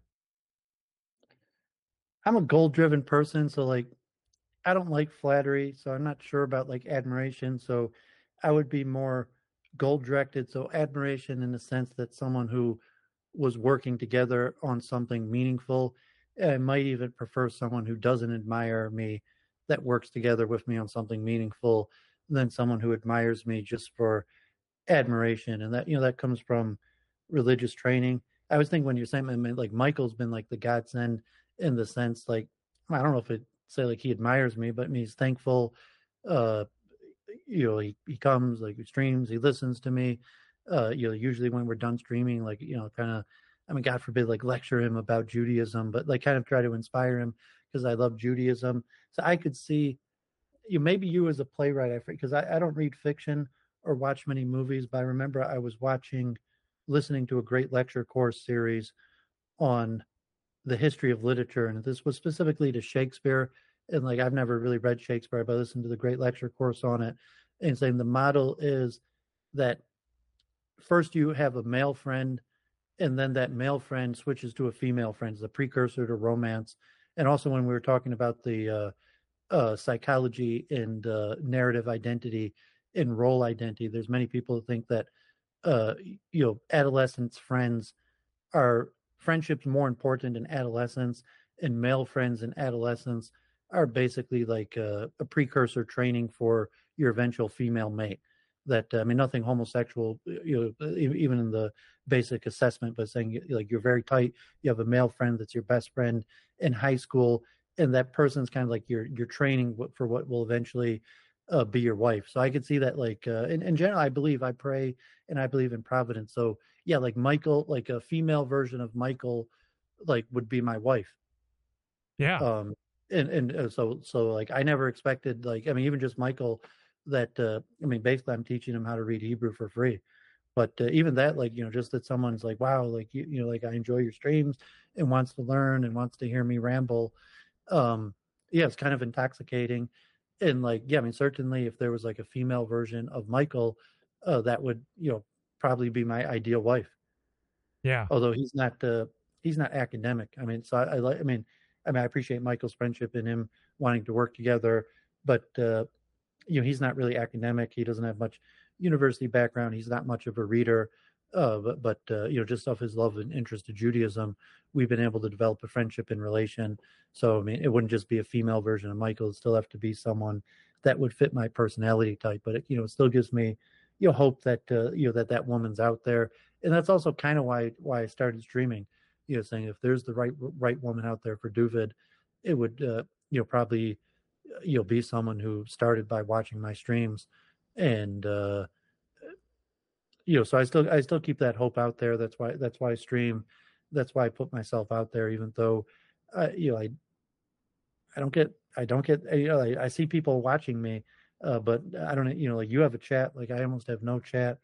I'm a goal driven person. So, like, I don't like flattery. So, I'm not sure about like admiration. So, I would be more goal directed. So, admiration in the sense that someone who was working together on something meaningful I might even prefer someone who doesn't admire me that works together with me on something meaningful than someone who admires me just for admiration. And that, you know, that comes from religious training. I was thinking when you're saying, like Michael's been like the godsend in the sense, like, I don't know if it say like he admires me, but I mean, he's thankful. Uh, you know, he, he comes, like he streams, he listens to me. Uh, you know, usually when we're done streaming, like, you know, kind of I mean, God forbid, like lecture him about Judaism, but like kind of try to inspire him because I love Judaism. So I could see you, maybe you as a playwright, I because I, I don't read fiction or watch many movies, but I remember I was watching, listening to a great lecture course series on the history of literature. And this was specifically to Shakespeare. And like, I've never really read Shakespeare, but I listened to the great lecture course on it and saying the model is that first you have a male friend and then that male friend switches to a female friend a precursor to romance. And also, when we were talking about the uh, uh, psychology and uh, narrative identity and role identity, there's many people who think that uh, you know adolescents friends are friendships more important in adolescence, and male friends in adolescence are basically like a, a precursor training for your eventual female mate. That uh, I mean nothing homosexual uh, you know even in the basic assessment but saying like you're very tight you have a male friend that's your best friend in high school and that person's kind of like your your training for what will eventually uh, be your wife. So I could see that like uh, in, in general, I believe I pray and I believe in providence. So yeah, like Michael, like a female version of Michael, like would be my wife. Yeah. Um, and and uh, so so like I never expected like I mean even just Michael that uh I mean basically I'm teaching him how to read Hebrew for free. But uh, even that like you know just that someone's like wow like you you know like I enjoy your streams and wants to learn and wants to hear me ramble um yeah it's kind of intoxicating and like yeah i mean certainly if there was like a female version of michael uh that would you know probably be my ideal wife. Yeah. Although he's not uh he's not academic. I mean so i, I like i mean i mean i appreciate michael's friendship and him wanting to work together but uh you know he's not really academic. He doesn't have much university background. He's not much of a reader uh, but, but uh, you know, just off his love and interest to Judaism, we've been able to develop a friendship and relation. So, I mean, it wouldn't just be a female version of Michael; it'd still have to be someone that would fit my personality type. But it, you know, it still gives me, you know, hope that uh, you know that that woman's out there, and that's also kind of why why I started streaming. You know, saying if there's the right right woman out there for Duvid, it would uh, you know probably you'll be someone who started by watching my streams and uh you know, so I still I still keep that hope out there. That's why that's why I stream. That's why I put myself out there, even though, uh, you know, I I don't get I don't get you know I, I see people watching me, uh, but I don't you know like you have a chat like I almost have no chat,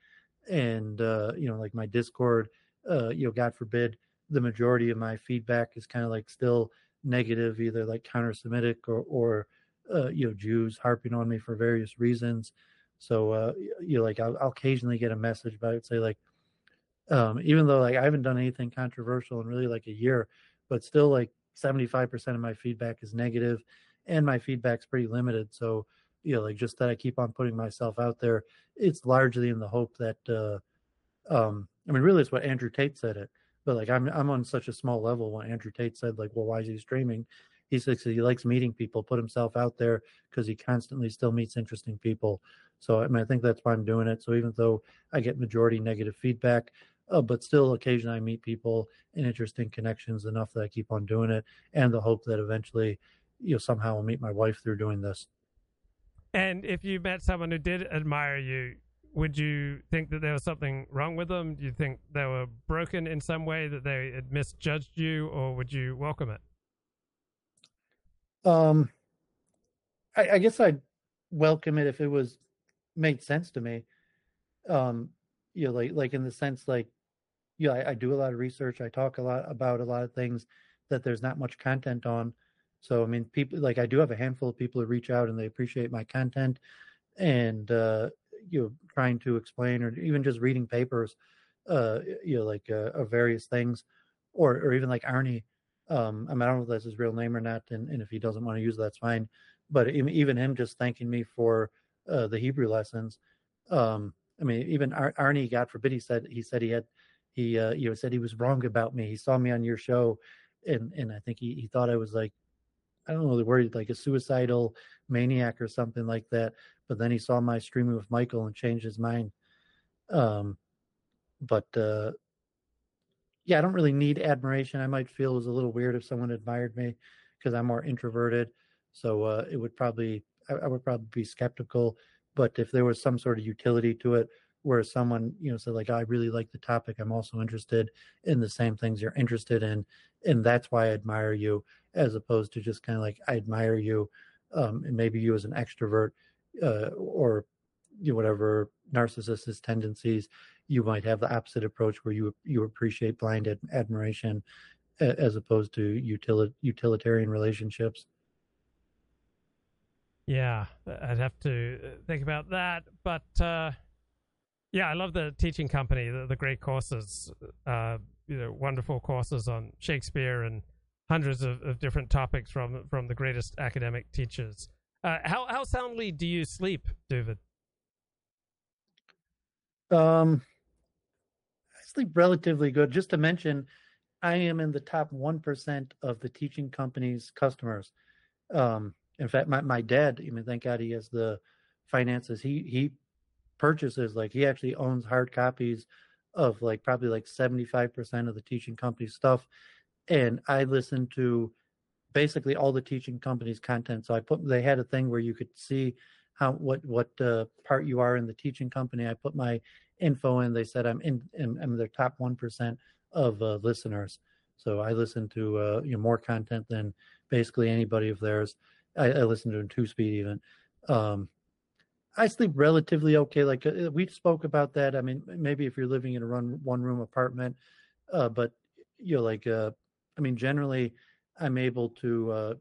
and uh, you know like my Discord, uh, you know God forbid the majority of my feedback is kind of like still negative, either like counter-Semitic or or uh, you know Jews harping on me for various reasons. So uh, you know, like I'll, I'll, occasionally get a message, but I would say like, um, even though like I haven't done anything controversial in really like a year, but still like 75% of my feedback is negative, and my feedback's pretty limited. So you know, like just that I keep on putting myself out there. It's largely in the hope that, uh, um, I mean, really, it's what Andrew Tate said it. But like I'm I'm on such a small level when Andrew Tate said like, well, why is he streaming? He says he likes meeting people, put himself out there because he constantly still meets interesting people. So I mean, I think that's why I'm doing it. So even though I get majority negative feedback, uh, but still occasionally I meet people and interesting connections enough that I keep on doing it, and the hope that eventually, you know, somehow I'll meet my wife through doing this. And if you met someone who did admire you, would you think that there was something wrong with them? Do you think they were broken in some way, that they had misjudged you, or would you welcome it? Um, I, I guess I'd welcome it if it was made sense to me. Um, you know, like like in the sense like, yeah, I, I do a lot of research. I talk a lot about a lot of things that there's not much content on. So I mean, people like I do have a handful of people who reach out and they appreciate my content, and uh, you know, trying to explain or even just reading papers, uh, you know, like uh, of various things, or or even like Arnie. Um, I mean, I don't know if that's his real name or not, and, and if he doesn't want to use it, that's fine. But even him just thanking me for uh, the Hebrew lessons. Um, I mean, even Ar- Arnie, God forbid, he said he said he had he uh, you know said he was wrong about me. He saw me on your show, and and I think he he thought I was like I don't know the word like a suicidal maniac or something like that. But then he saw my streaming with Michael and changed his mind. Um, but uh, yeah, I don't really need admiration. I might feel it was a little weird if someone admired me because I'm more introverted. So uh, it would probably I, I, would probably be skeptical. But if there was some sort of utility to it, where someone you know said like I really like the topic, I'm also interested in the same things you're interested in, and that's why I admire you, as opposed to just kind of like I admire you, um, and maybe you as an extrovert, uh, or you know, whatever narcissist's tendencies, you might have the opposite approach where you you appreciate blind ad- admiration as opposed to utilitarian relationships. Yeah, I'd have to uh, think about that. But uh, yeah, I love the teaching company, the, the great courses, uh, you know, wonderful courses on Shakespeare and hundreds of, of different topics from from the greatest academic teachers. Uh, how how soundly do you sleep, David? Um, I sleep relatively good. Just to mention, I am in the top one percent of the teaching company's customers. Um, in fact, my, my dad, I mean, thank God he has the finances. He he purchases like he actually owns hard copies of like probably like 75% of the teaching company stuff. And I listen to basically all the teaching company's content. So I put they had a thing where you could see how what what uh, part you are in the teaching company. I put my info and They said I'm in. I'm, I'm their top one percent of uh, listeners. So I listen to uh, you know more content than basically anybody of theirs. I, I listen to in two speed even. Um, I sleep relatively okay. Like uh, we spoke about that. I mean, maybe if you're living in a run, one room apartment, uh, but you know, like, uh, I mean, generally, I'm able to. Uh,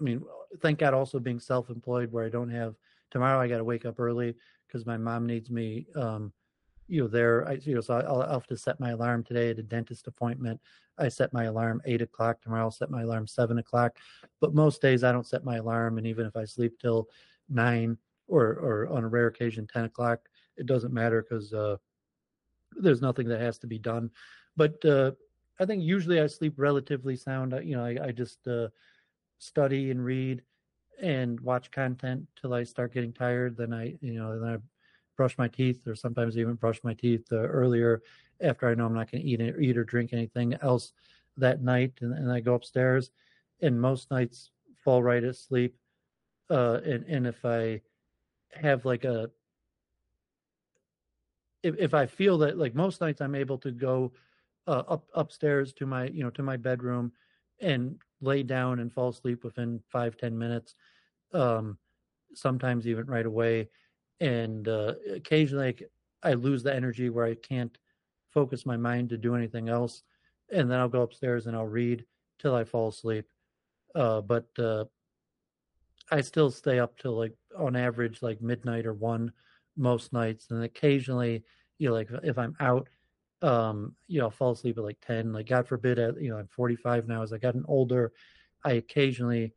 I mean, thank God, also being self-employed, where I don't have tomorrow. I got to wake up early because my mom needs me. Um, you know, there. I, you know, so I'll, I'll have to set my alarm today at a dentist appointment. I set my alarm eight o'clock tomorrow. I'll set my alarm seven o'clock. But most days I don't set my alarm, and even if I sleep till nine or or on a rare occasion 10 o'clock it doesn't matter because uh, there's nothing that has to be done but uh, i think usually i sleep relatively sound you know i, I just uh, study and read and watch content till i start getting tired. Then i you know then i brush my teeth or sometimes even brush my teeth uh, earlier after i know i'm not going to eat, eat or drink anything else that night. And, and i go upstairs and most nights fall right asleep uh, and, and if i have like a if if I feel that like most nights I'm able to go uh, up upstairs to my you know to my bedroom and lay down and fall asleep within five ten minutes, um, sometimes even right away, and uh, occasionally like, I lose the energy where I can't focus my mind to do anything else, and then I'll go upstairs and I'll read till I fall asleep. Uh, but uh, I still stay up till like on average like midnight or one most nights, and occasionally you know like if I'm out, um, you know, fall asleep at like ten. Like God forbid, at, you know, I'm 45 now. As I gotten older, I occasionally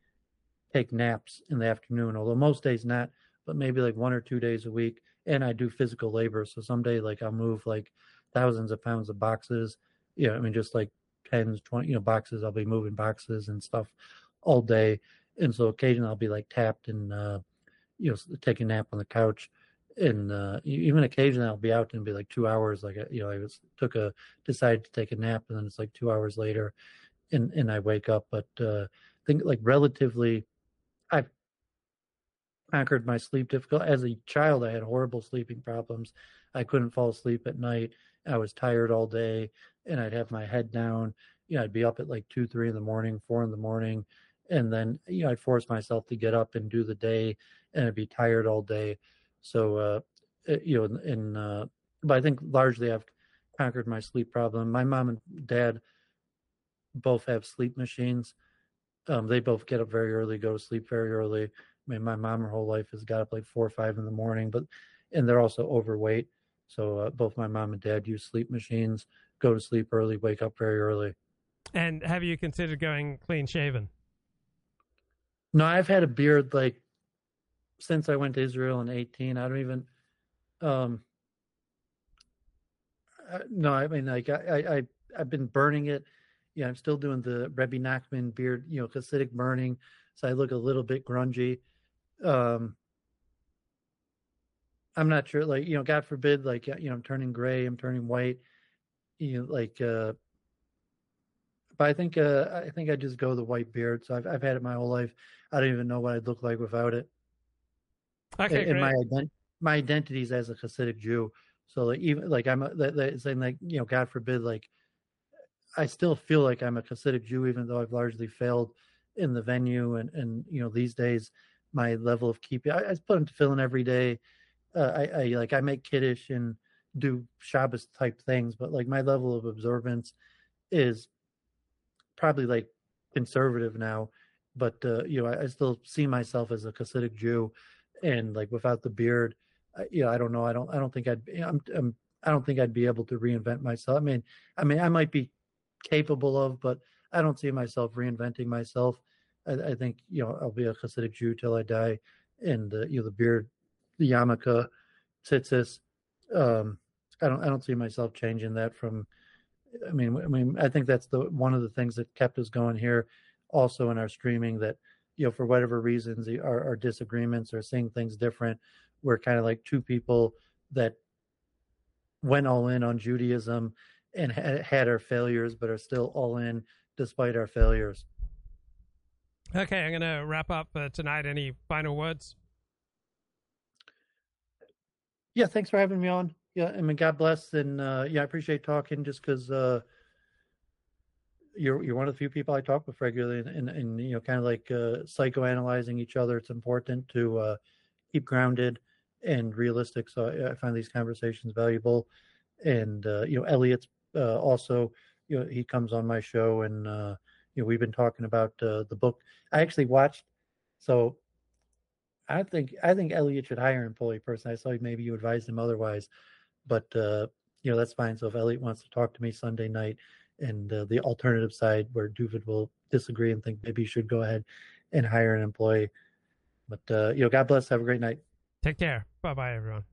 take naps in the afternoon. Although most days not, but maybe like one or two days a week. And I do physical labor, so someday like I'll move like thousands of pounds of boxes. You know, I mean just like tens, twenty, you know, boxes. I'll be moving boxes and stuff all day and so occasionally I'll be like tapped and uh, you know take a nap on the couch, and uh, even occasionally I'll be out and be like two hours. Like uh, you know, I was took a decided to take a nap, and then it's like two hours later, and and I wake up. But uh, I think like relatively, I've conquered my sleep difficulty. As a child, I had horrible sleeping problems. I couldn't fall asleep at night. I was tired all day, and I'd have my head down. You know, I'd be up at like two, three in the morning, four in the morning and then you know I'd force myself to get up and do the day, and I'd be tired all day. So uh, eh, you know, in, uh, but I think largely I've conquered my sleep problem. My mom and dad both have sleep machines. Um, they both get up very early, go to sleep very early. I mean, my mom her whole life has got up like four or five in the morning, but and they're also overweight. So uh, both my mom and dad use sleep machines, go to sleep early, wake up very early. And have you considered going clean shaven? No, I've had a beard like since I went to Israel in 18. I don't even um uh, no, I mean like I I I've been burning it. Yeah, I'm still doing the Rebbe Nachman beard, you know, Hasidic burning, so I look a little bit grungy. Um I'm not sure like, you know, God forbid like you know, I'm turning gray, I'm turning white. You know, like uh but I think uh, I think I just go the white beard. So I've I've had it my whole life. I don't even know what I'd look like without it. Okay, and, and my great. my identity is as a Hasidic Jew. So like even like I'm a, that, that saying like you know God forbid like I still feel like I'm a Hasidic Jew even though I've largely failed in the venue and and you know these days my level of keeping I, I put them tefillin every day. Uh, I, I like I make kiddush and do Shabbos type things, but like my level of observance is probably like conservative now, but uh, you know, I, I, still see myself as a Hasidic Jew, and like without the beard, I, you know, I don't know. I don't. I don't think I'd. I'm, I'm. I don't think I'd be able to reinvent myself. I mean, I mean, I might be capable of, but I don't see myself reinventing myself. I, I think you know I'll be a Hasidic Jew till I die, and you know the beard, the yarmulke, tzitzis. Um, I don't. I don't see myself changing that from I mean, I mean, I think that's the one of the things that kept us going here, also in our streaming. That you know, for whatever reasons, our, our disagreements or seeing things different, we're kind of like two people that went all in on Judaism and had, had our failures, but are still all in despite our failures. Okay, I'm going to wrap up uh, tonight. Any final words? Yeah, thanks for having me on. Yeah, I mean, God bless, and uh, yeah, I appreciate talking just because uh, you're you're one of the few people I talk with regularly, and, and, you know, kind of like uh, psychoanalyzing each other. It's important to uh, keep grounded and realistic. So I, I find these conversations valuable, and uh, you know, Elliot's uh, also, you know, he comes on my show, and uh, you know, we've been talking about uh, the book. I actually watched, so I think I think Elliot should hire an employee person. I saw maybe you advised him otherwise, but you know that's fine. So if Elliot wants to talk to me Sunday night, and uh, the alternative side where Duvid will disagree and think maybe you should go ahead and hire an employee. But uh, you know, God bless. Have a great night. Take care. Bye bye, everyone.